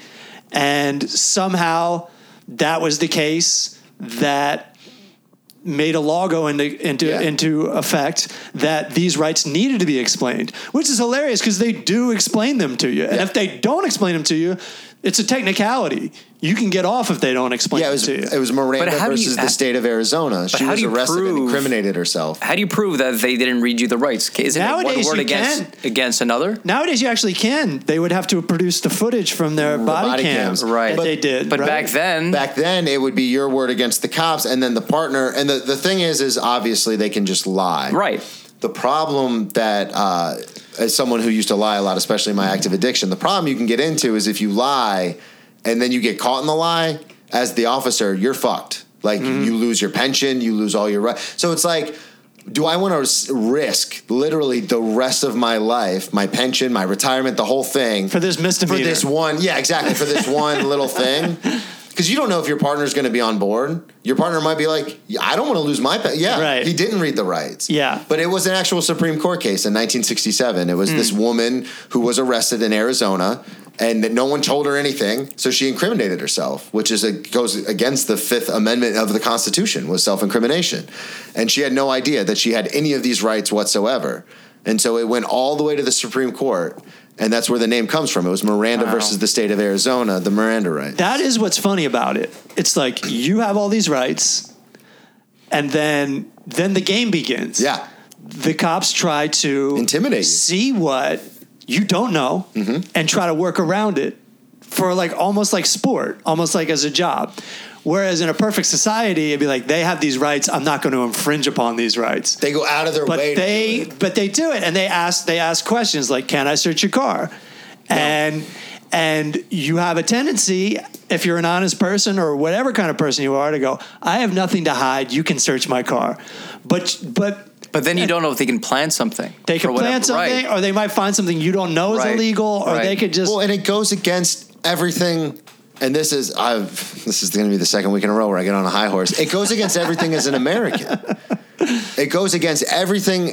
and somehow that was the case that made a law go into into Yeah. into effect that these rights needed to be explained, which is hilarious because they do explain them to you, and if they don't explain them to you, it's a technicality. You can get off if they don't explain Yeah, it it was to you. it was Miranda But how do you- versus the state of Arizona. She how was do you arrested and incriminated herself. How do you prove that they didn't read you the rights? Isn't it one word you against can. against another? Nowadays, you actually can. They would have to produce the footage from their body, body cams, cams. Right. that But- they did. But right? back then, Back then, it would be your word against the cops, and then the partner. And the, the thing is, is obviously they can just lie. right? The problem that, uh, as someone who used to lie a lot, especially in my active addiction, the problem you can get into is if you lie and then you get caught in the lie, as the officer, you're fucked. Like Mm-hmm. you lose your pension, you lose all your right. So it's like, do I want to risk literally the rest of my life, my pension, my retirement, the whole thing for this misdemeanor? for this one? Yeah, exactly. For this one <laughs> little thing. Because you don't know if your partner's going to be on board. Your partner might be like, I don't want to lose my pet. Yeah, Right. he didn't read the rights. Yeah. But it was an actual Supreme Court case in 1967. It was this Hmm. woman who was arrested in Arizona and that no one told her anything. So she incriminated herself, which is a, goes against the Fifth Amendment of the Constitution was self-incrimination. And she had no idea that she had any of these rights whatsoever. And so it went all the way to the Supreme Court. And that's where the name comes from. It was Miranda Wow. versus the state of Arizona, the Miranda right. that is what's funny about it. It's like you have all these rights, and then then the game begins. Yeah. the cops try to Intimidate you. see what you don't know, Mm-hmm. and try to work around it for like almost like sport, almost like as a job. Whereas in a perfect society, it'd be like they have these rights. I'm not going to infringe upon these rights. They go out of their but way. to they do it. but they do it and they ask they ask questions like can i search your car and and you have a tendency if you're an honest person or whatever kind of person you are to go i have nothing to hide you can search my car but but But then you don't know if they can plan something. they for could whatever- plan something right. or they might find something you don't know is Right. illegal or Right. they could just Well, and it goes against everything. And this is I've this is going to be the second week in a row where I get on a high horse. It goes against everything as an American. <laughs> It goes against everything.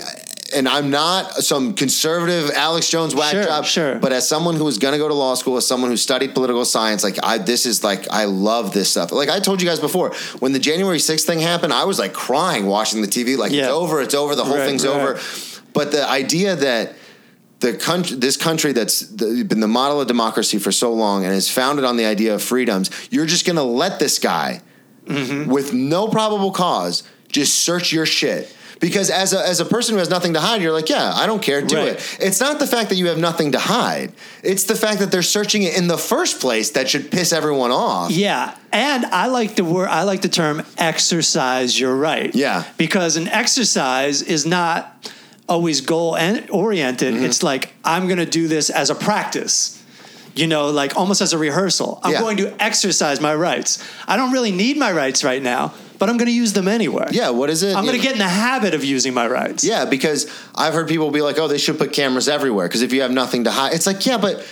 And I'm not some conservative Alex Jones whack Sure, job, sure. but as someone who was going to go to law school, as someone who studied political science, like I, this is like I love this stuff. Like I told you guys before, when the January 6th thing happened, I was like crying watching the TV, like Yeah. it's over, it's over, the whole Right, thing's right. over. But the idea that the country, this country that's the, been the model of democracy for so long and is founded on the idea of freedoms, you're just going to let this guy, Mm-hmm. with no probable cause, just search your shit. Because as a, as a person who has nothing to hide, you're like, yeah, I don't care, do Right. it. It's not the fact that you have nothing to hide. It's the fact that they're searching it in the first place that should piss everyone off. Yeah, and I like the word. I like the term exercise your right. Yeah. because an exercise is not always goal en- oriented. Mm-hmm. It's like I'm going to do this as a practice. You know, like almost as a rehearsal. I'm Yeah. going to exercise my rights. I don't really need my rights right now, but I'm going to use them anyway. Yeah, what is it? I'm going to get in the habit of using my rights. Yeah, because I've heard people be like, "Oh, they should put cameras everywhere." Because if you have nothing to hide, it's like, yeah, but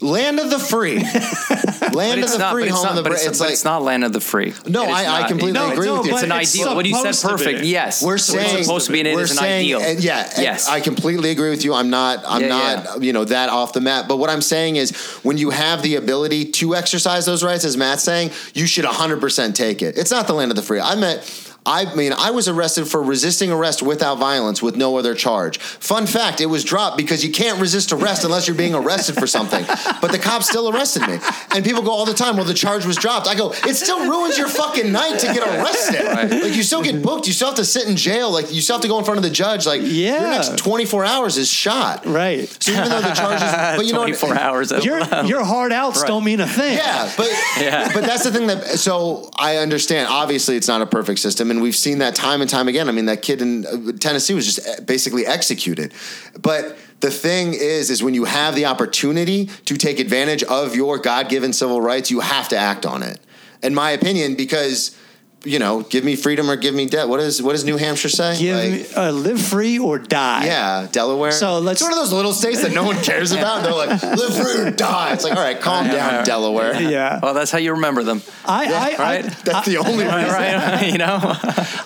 land of the free, <laughs> land of the not, free, home not, of the but brave. it's, It's like it's not land of the free. No, It is I- I completely No, agree it's- with you. It's an it's ideal. What you said, supposed to be. perfect. Yes, we're It's saying supposed to be, and it we're is an saying, ideal. And yeah, and Yes. I completely agree with you. I'm not, I'm Yeah, not, yeah. you know, that off the map. But what I'm saying is, when you have the ability to exercise those rights, as Matt's saying, you should 100 percent take it. It's not the land of the free. I met. I mean, I was arrested for resisting arrest without violence with no other charge. Fun fact, it was dropped because you can't resist arrest unless you're being arrested for something. <laughs> But the cops still arrested me. And people go all the time, well, the charge was dropped. I go, it still ruins your fucking night to get arrested. Like, you still get mm-hmm. booked. You still have to sit in jail. Like, you still have to go in front of the judge. Like, your Yeah. next 24 hours is shot. Right. So even though the charges, but you know, what- 24 hours. Your your hard outs Right. don't mean a thing. yeah, but <laughs> Yeah. but that's the thing that so I understand. Obviously, it's not a perfect system, and we've seen that time and time again. I mean, that kid in uh, Tennessee was just basically executed. But the thing is, is when you have the opportunity to take advantage of your God-given civil rights, you have to act on it. In my opinion, because you know, give me freedom or give me death. What is what does New Hampshire say? Give Like, me, uh, live free or die. yeah, Delaware. So let's- It's one of those little states that no one cares about. They're like, live free or die. It's like, all right, calm down, Delaware. <laughs> Yeah. Well, that's how you remember them, I, I, right? I, That's the only <laughs> reason. right? you know. <laughs>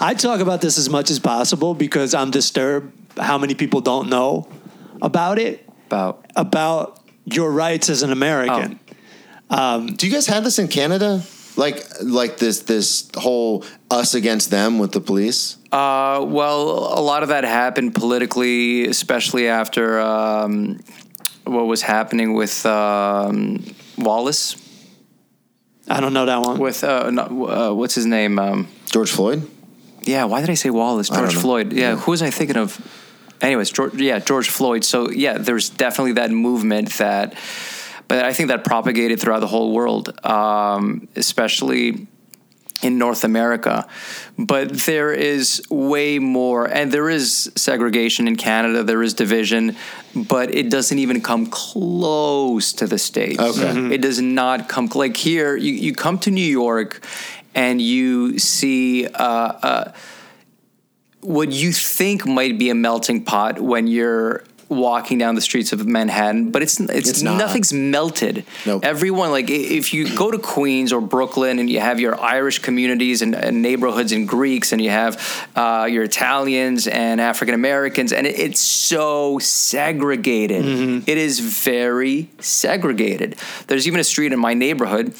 I talk about this as much as possible because I'm disturbed how many people don't know about it, About about your rights as an American. Do you guys have this in Canada? Like, like this this whole us against them with the police. Uh, well, a lot of that happened politically, especially after um, what was happening with um, Wallace. I don't know that one. With uh, not, uh, what's his name? Um, George Floyd. yeah, why did I say Wallace? George know. Floyd. Yeah, who was I thinking of? Anyways, George, yeah, George Floyd. So yeah, there's definitely that movement that, but I think that propagated throughout the whole world, um, especially in North America. But there is way more, and there is segregation in Canada, there is division, but it doesn't even come close to the States. Okay. It does not come, like here, you, you come to New York and you see, uh, uh, what you think might be a melting pot when you're walking down the streets of Manhattan, but it's it's, It's not. nothing's melted. Nope. Everyone like if you go to Queens or Brooklyn and you have your Irish communities and, and neighborhoods and Greeks and you have uh, your Italians and African Americans and it, it's so segregated. It is very segregated. There's even a street in my neighborhood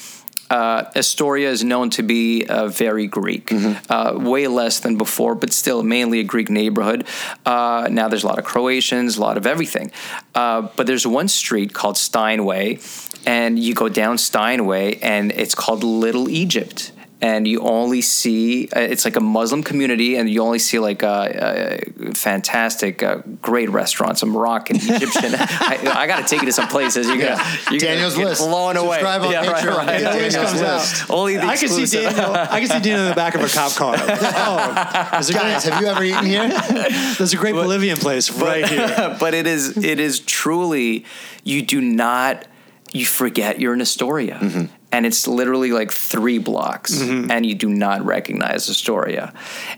uh, Astoria is known to be uh, very Greek, uh, way less than before, but still mainly a Greek neighborhood. Uh, now there's a lot of Croatians, a lot of everything. Uh, but there's one street called Steinway, and you go down Steinway, and it's called Little Egypt. And you only see uh, it's like a Muslim community, and you only see like uh, uh, fantastic, uh, great restaurants, a Moroccan, Egyptian. <laughs> I, I got to take you to some places. You're gonna, you're Daniel's gonna list. blown away. Subscribe on yeah, Patreon. right. Get It Daniel's comes out. list. Only the I can see exclusive. Daniel. I can see Daniel in the back of a cop car. <laughs> Oh, there's a Guys, have you ever eaten here? <laughs> there's a great Bolivian place right here. but it is it is truly you do not you forget you're in Astoria. Mm-hmm. And it's literally like three blocks, and you do not recognize Astoria,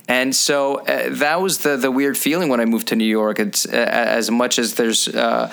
and so uh, that was the the weird feeling when I moved to New York. It's uh, as much as there's uh,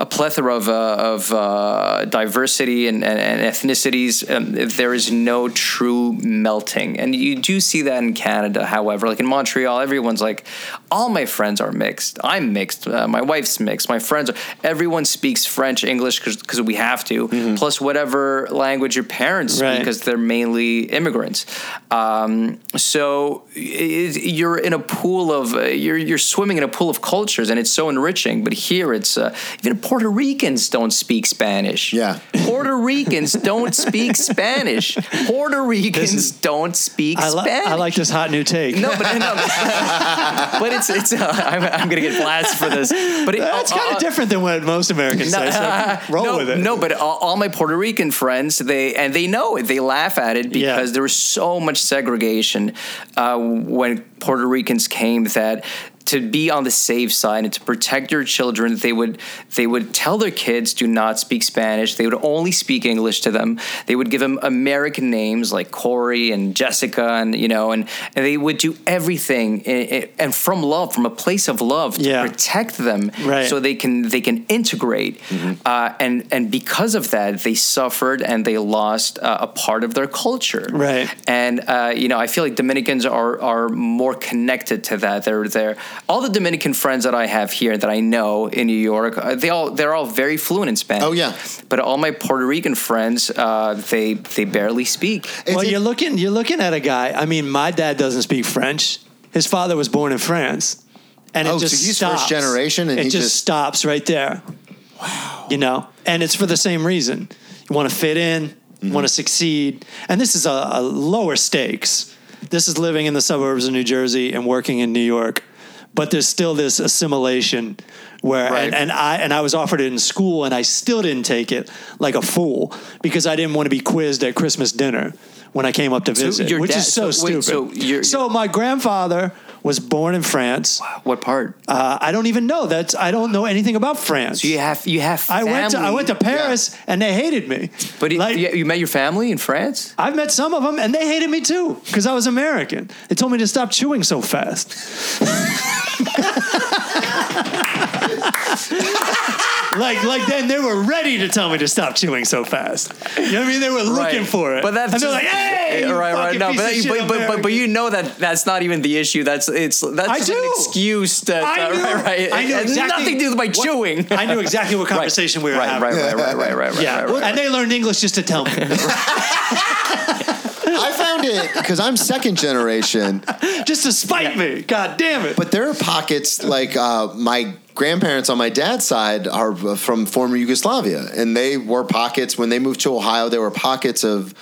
a plethora of, uh, of uh, diversity and, and, and ethnicities. Um, there is no true melting, and you do see that in Canada. However, like in Montreal, everyone's like, all my friends are mixed. I'm mixed. Uh, my wife's mixed. My friends are. Everyone speaks French, English because we have to. Plus whatever language your parents speak because they're mainly immigrants. Um, so it, you're in a pool of uh, you're you're swimming in a pool of cultures, and it's so enriching. But here, it's uh, even Puerto Ricans don't speak Spanish. Yeah. Puerto Ricans don't speak Spanish. Puerto Ricans don't speak I, li- Spanish. I like this hot new take. No, but no, <laughs> but it's it's. Uh, I'm, I'm gonna get blasted for this. But it, That's kind uh, of different than what most Americans say. So roll no, with it. No, but all, all my Puerto Rican friends, they and they know it. They laugh at it Yeah. because there was so much segregation uh, when Puerto Ricans came that to be on the safe side and to protect your children, they would they would tell their kids do not speak Spanish. They would only speak English to them. They would give them American names like Corey and Jessica, and you know, and, and they would do everything i- i- and from love, from a place of love, to Yeah. protect them, Right. so they can they can integrate. Uh, and and because of that, they suffered and they lost uh, a part of their culture. Right. And uh, you know, I feel like Dominicans are are more connected to that. They're they're all the Dominican friends that I have here that I know in New York, uh, they all they're all very fluent in Spanish. Oh, yeah. but all my Puerto Rican friends, uh, they they barely speak. It's- well, it- you're looking you're looking at a guy. I mean, my dad doesn't speak French. His father was born in France, and it Oh, so he's stops. first generation and it he just, just- stops right there. Wow. You know, and it's for the same reason. You want to fit in, Mm-hmm. want to succeed, and this is a, a lower stakes. This is living in the suburbs of New Jersey and working in New York, but there's still this assimilation where Right. and, and I and I was offered it in school and I still didn't take it like a fool because I didn't want to be quizzed at Christmas dinner when I came up to visit, your which dad- is so, so wait, stupid. so so my grandfather was born in France. What part? Uh, I don't even know that's I don't know anything about France. So you have you have. I went to I went to Paris and they hated me. But like, you met your family in France. I've met some of them and they hated me too because I was American. They told me to stop chewing so fast. <laughs> like like then they were ready to tell me to stop chewing so fast. You know what I mean? They were looking Right. for it. But that's and they're just- like, hey, you right, right. No, but, shit but, but, but, but you know that that's not even the issue. That's it's that's an excuse to, I <laughs> knew, right, right. I knew exactly nothing to do with my what- chewing. I knew exactly what <laughs> conversation we were right, having. right, right, right, right, right, right, Yeah, right, right. and they learned English just to tell me, <laughs> I found it because I'm second generation, just to spite me. God damn it! but there are pockets like uh, my grandparents on my dad's side are from former Yugoslavia, and they were pockets when they moved to Ohio. There were pockets of.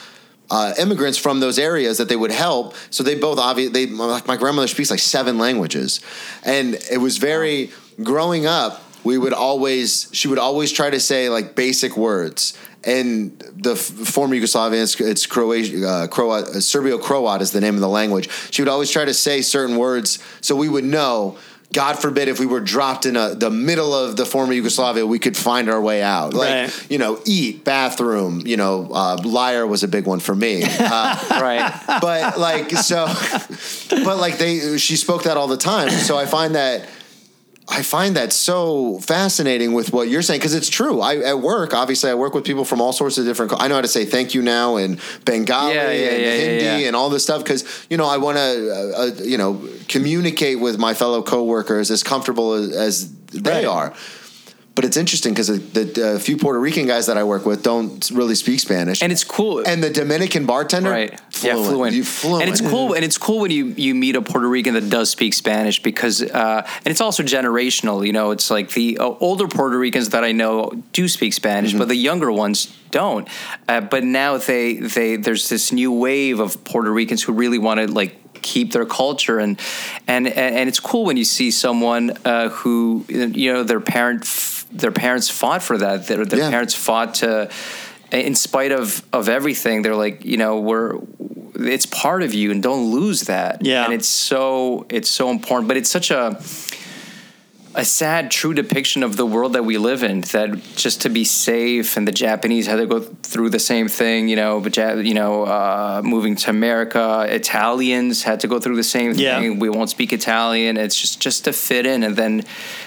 Uh, immigrants from those areas that they would help, so they both obviously. They like my grandmother speaks like seven languages, and it was very growing up. We would always she would always try to say like basic words, and the f- former Yugoslavia, it's, it's Croatia, uh, Croat, uh, Serbio-Croat is the name of the language. She would always try to say certain words so we would know. God forbid if we were dropped in a, the middle of the former Yugoslavia, we could find our way out. Like Right. you know, eat, bathroom. You know, uh, liar was a big one for me. <laughs> Uh, right. but like so <laughs> but like they she spoke that all the time so i find that I find that so fascinating with what you're saying because it's true. I at work, obviously, I work with people from all sorts of different. I know how to say thank you now and Bengali Yeah, yeah, and yeah, Hindi and all this stuff because you know I want to uh, uh, you know communicate with my fellow coworkers as comfortable as, as they Right. are. But it's interesting because the, the few Puerto Rican guys that I work with don't really speak Spanish, And it's cool. and the Dominican bartender, right fluent. yeah fluent. You fluent. and it's cool and it's cool when you you meet a puerto rican that does speak spanish because uh, and it's also generational you know it's like the uh, older puerto ricans that i know do speak spanish Mm-hmm. but the younger ones don't uh, but now they they there's this new wave of puerto ricans who really want to like keep their culture and and and it's cool when you see someone uh, who you know their parent their parents fought for that their, their Yeah. parents fought to in spite of of everything they're like you know we're it's part of you and don't lose that Yeah. and it's so it's so important but it's such a a sad true depiction of the world that we live in that just to be safe and the japanese had to go through the same thing you know but you know uh, moving to america italians had to go through the same Yeah. thing we won't speak italian it's just just to fit in and then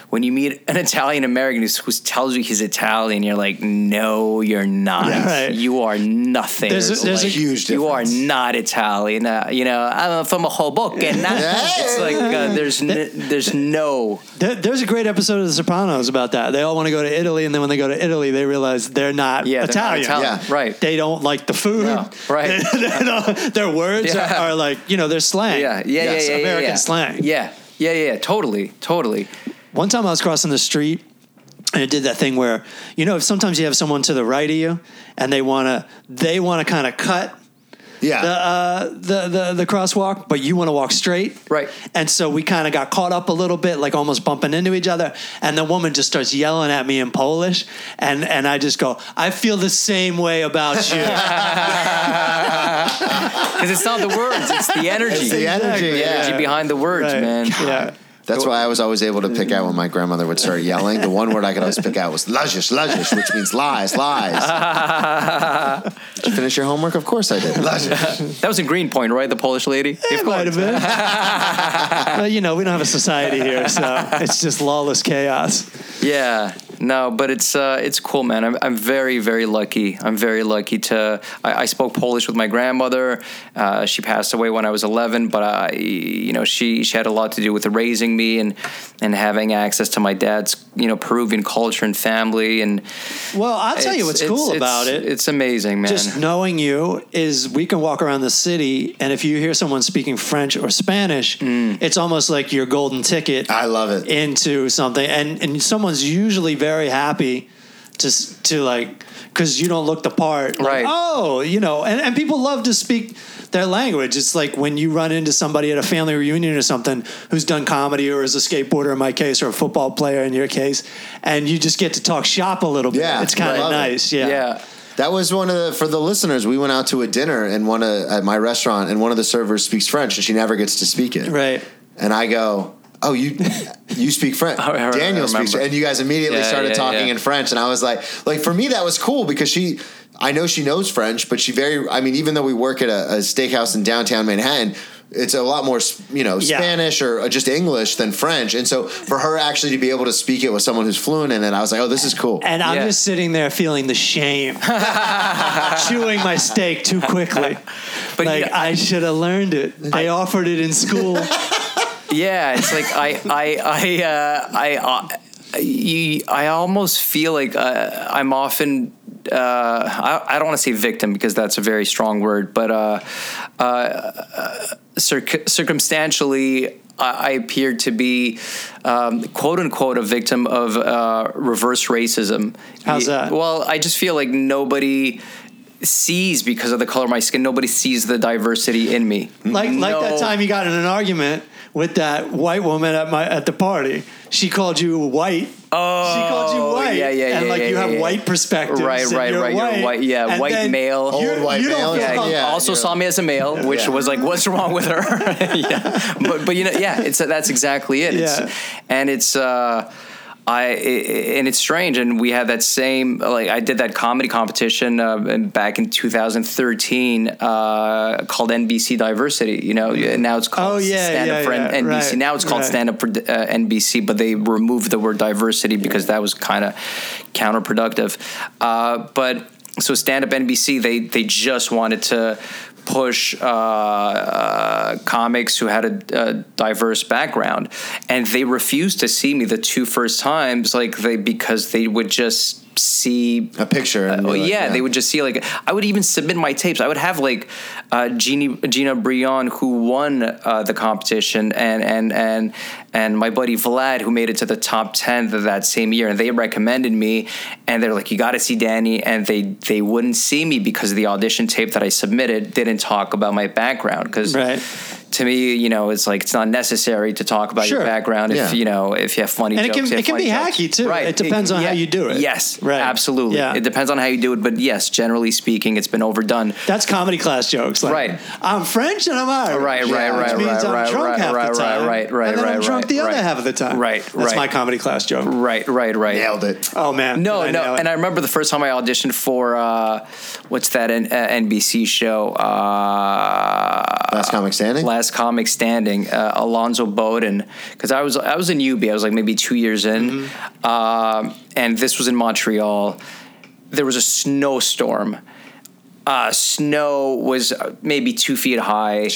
when you meet an italian american who's- who tells you he's italian you're like no you're not Yeah. Right. you are nothing There's a- It's there's a like, huge you are not italian uh, you know i'm from a hoboken it's like uh, there's n- there's no There, there's a great episode of The Sopranos about that. They all want to go to Italy, and then when they go to Italy, they realize they're not Yeah, they're not Italian. Italian. Yeah. Right. They don't like the food. No, right. <laughs> They- they their words Yeah. are, are like you know they're slang. Yeah, yeah, Yes, yeah, yeah, American yeah. slang. Yeah, yeah, yeah, yeah. Totally, totally. One time I was crossing the street and it did that thing where you know if sometimes you have someone to the right of you and they want to they want to kind of cut yeah. the, uh, the the the crosswalk, but you want to walk straight, Right. And so we kind of got caught up a little bit, like almost bumping into each other. And the woman just starts yelling at me in Polish, and and I just go, I feel the same way about <laughs> you. <laughs> Because it's not the words; it's the energy. It's the energy, The yeah. energy behind the words, Right. man. Yeah. That's why I was always able to pick out when my grandmother would start yelling. The one word I could always pick out was lajish, lajish, which means lies, lies. <laughs> did you finish your homework? Of course I did. That was in Greenpoint, right? The Polish lady. It might have been. but you know, we don't have a society here, so it's just lawless chaos. Yeah. No, but it's uh, it's cool, man. I'm, I'm very very lucky. I'm very lucky to. I, I spoke Polish with my grandmother. Uh, she passed away when I was 11, but I, you know, she she had a lot to do with raising me and and having access to my dad's you know Peruvian culture and family. And Well, I'll tell you what's cool it's- about it. It's amazing, man. just knowing you is we can walk around the city and if you hear someone speaking french or spanish Mm. it's almost like your golden ticket I love it. into something and and someone's usually very happy to to like because you don't look the part like, Right. oh you know and, and people love to speak their language it's like when you run into somebody at a family reunion or something who's done comedy or is a skateboarder in my case or a football player in your case and you just get to talk shop a little bit Yeah, it's kind of love it. nice yeah yeah. That was one of the for the listeners. We went out to a dinner and one of, at my restaurant, and one of the servers speaks French, and she never gets to speak it. right And I go, "Oh, you you speak French." <laughs> I re- Daniel I speaks, remember. and you guys immediately Yeah, started yeah, talking yeah. in French, and I was like, like for me that was cool because she, I know she knows French, but she very, I mean, even though we work at a, a steakhouse in downtown Manhattan. It's a lot more, you know, Yeah. Spanish or just English than French, and so for her actually to be able to speak it with someone who's fluent in it, I was like, "Oh, this is cool." And I'm Yeah. just sitting there feeling the shame, <laughs> chewing my steak too quickly. But like yeah. I should have learned it. I offered it in school. Yeah, it's like I I I uh, I uh, you, I almost feel like uh, I'm often uh, I, I don't want to say victim because that's a very strong word, but uh, uh, circ- circumstantially. I I appear to be, um, quote unquote, a victim of uh, reverse racism. How's that? Well, I just feel like nobody sees because of the color of my skin. Nobody sees the diversity in me. Like like that time you got in an argument with that white woman at my at the party. She called you white. Oh, she called you white. Yeah, yeah, And like yeah, you have yeah. white perspective. Right, and right, you're right, you're White, white- yeah, and white then male. you're- Old white you don't male, feel yeah, com- yeah. also saw me as a male, which Yeah. was like, what's wrong with her? <laughs> yeah, but but you know, yeah, it's that's exactly it. It's, Yeah. and it's uh, I and it's strange. And we had that same like I did that comedy competition uh, back in 2013 uh, called NBC Diversity. You know, and now it's called Oh, yeah, Stand Up yeah, for yeah, NBC. right, now it's called right. Stand Up for uh, NBC, but they removed the word diversity because that was kind of counterproductive. Uh, but so stand up NBC, they they just wanted to push uh, uh, comics who had a, a diverse background, and they refused to see me the two first times, like they because they would just see A picture. and Oh like, yeah, they would just see like I would even submit my tapes. I would have like uh, Jeannie, Gina Brillon who won uh, the competition, and and and and my buddy Vlad who made it to the top ten of that same year, and they recommended me, and they're like, you got to see Danny, and they they wouldn't see me because the audition tape that I submitted didn't talk about my background because. Right. To me, you know, it's like it's not necessary to talk about Sure. your background if Yeah. you know if you have funny And it jokes. can- you have it can be jokes. hacky, too. Right. It depends on how you do it. Yes, Right. absolutely. Yeah. It depends on how you do it, but yes, generally speaking, it's been overdone. That's comedy class jokes. Like, Right. I'm French and I'm Irish. Right, right, Yeah, right, Which means right, I'm right, drunk right, half right, the time. right, right, and then I'm right, drunk right, the other right. half of the time. Right, That's right. my comedy class joke. Right, right, right. Nailed it. Oh man. No, Did I nail no, it? and I remember the first time I auditioned for uh, what's that N- uh, NBC show? Uh, Last comic standing. Last Comic Standing, uh, Alonzo Bodden, because I was I was a newbie. I was like maybe two years in, Mm-hmm. um, and this was in Montreal. There was a snowstorm. Uh, snow was uh, maybe two feet high.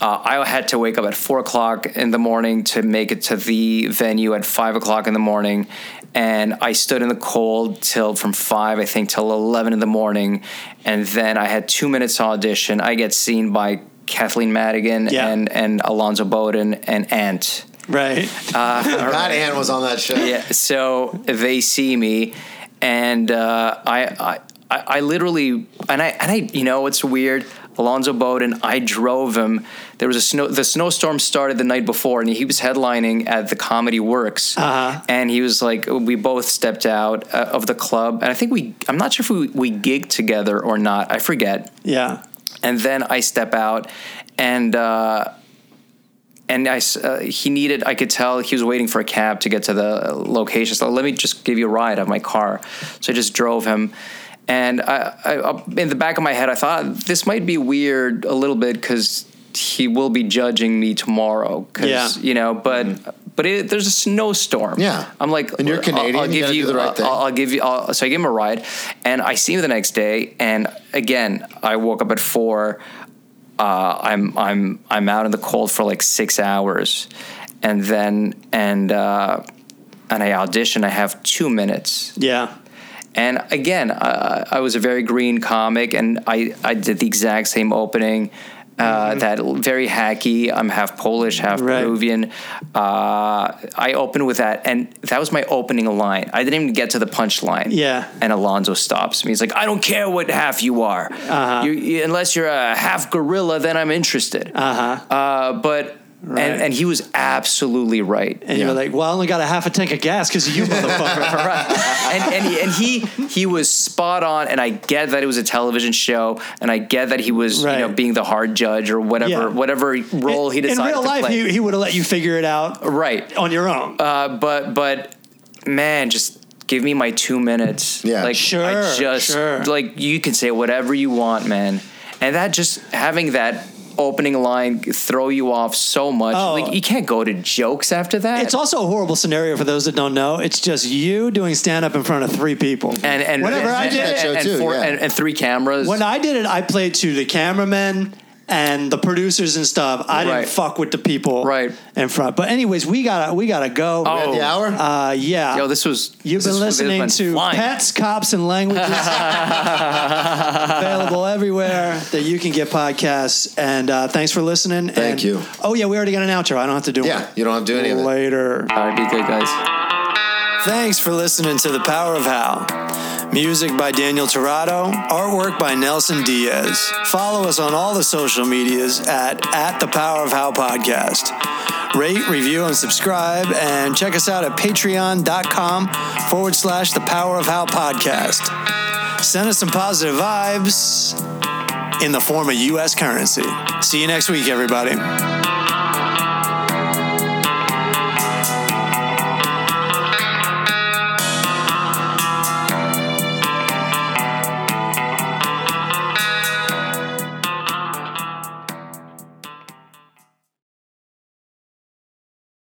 Uh, I had to wake up at four o'clock in the morning to make it to the venue at five o'clock in the morning, and I stood in the cold till from five, I think, till eleven in the morning, and then I had two minutes to audition. I get seen by Kathleen Madigan Yeah. and and Alonzo Bodden and Ant. right. Uh, <laughs> God, Ant was on that show. yeah, so they see me, and uh, I, I, I I literally, and I, and I, you know, it's weird. Alonzo Bodden, I drove him. There was a snow. The snowstorm started the night before, and he was headlining at the Comedy Works. Uh-huh. And he was like, we both stepped out uh, of the club, and I think we. I'm not sure if we we gigged together or not. I forget yeah. And then I step out, and uh, and I uh, he needed. I could tell he was waiting for a cab to get to the location. So let me just give you a ride of my car. So I just drove him, and I, I in the back of my head I thought this might be weird a little bit because he will be judging me tomorrow. 'cause, Yeah. you know, but. But it, there's a snowstorm. Yeah. I'm like, And you're I'll- Canadian, I'll, you give gotta you, the right I'll- thing. I'll, give you. I'll, so I give him a ride, and I see him the next day, and again, I woke up at four. Uh, I'm I'm I'm out in the cold for like six hours, and then and uh, and I audition. I have two minutes. Yeah. And again, uh, I was a very green comic, and I, I did the exact same opening. Uh, That very hacky. I'm half Polish, half. Right. Peruvian. Uh, I opened with that, and that was my opening line. I didn't even get to the punchline. Yeah. And Alonzo stops me. He's like, "I don't care what half you are. Uh-huh. You, you- unless you're a half gorilla, then I'm interested." Uh-huh. Uh, but Right. and, and he was absolutely right. And you're like, well, I only got a half a tank of gas because of you, motherfucker. <laughs> right. And and he, and he he was spot on. And I get that it was a television show, and I get that he was Right. you know being the hard judge or whatever Yeah. whatever role he in decided real to life, play. he, he would have let you figure it out right. on your own. Uh, but but man, just give me my two minutes. Yeah. like Sure, I just sure. like you can say whatever you want, man. And that just having that opening line throw you off so much. Oh. Like you can't go to jokes after that. It's also a horrible scenario for those that don't know. It's just you doing stand up in front of three people. and and Whenever and, I did and, it- show and, too, four, yeah. and, and three cameras. when I did it, I played to the cameramen and the producers and stuff. I didn't Right. fuck with the people Right. in front. But anyways, we gotta we gotta go. Oh. The hour? Uh, yeah. Yo, this was You've this been was- this listening been to flying. Pets, Cops, and Languages. <laughs> Available everywhere that you can get podcasts. And uh, thanks for listening. Thank And- you. Oh, yeah, we already got an outro. I don't have to do Yeah, you don't have to do any of it. Later. All right, be good, guys. Thanks for listening to The Power of How. Music by Daniel Tirado, artwork by Nelson Diaz. Follow us on all the social medias at, at The Power of How Podcast. Rate, review, and subscribe, and check us out at patreon.com forward slash The Power of How Podcast. Send us some positive vibes in the form of U.S. currency. See you next week, everybody.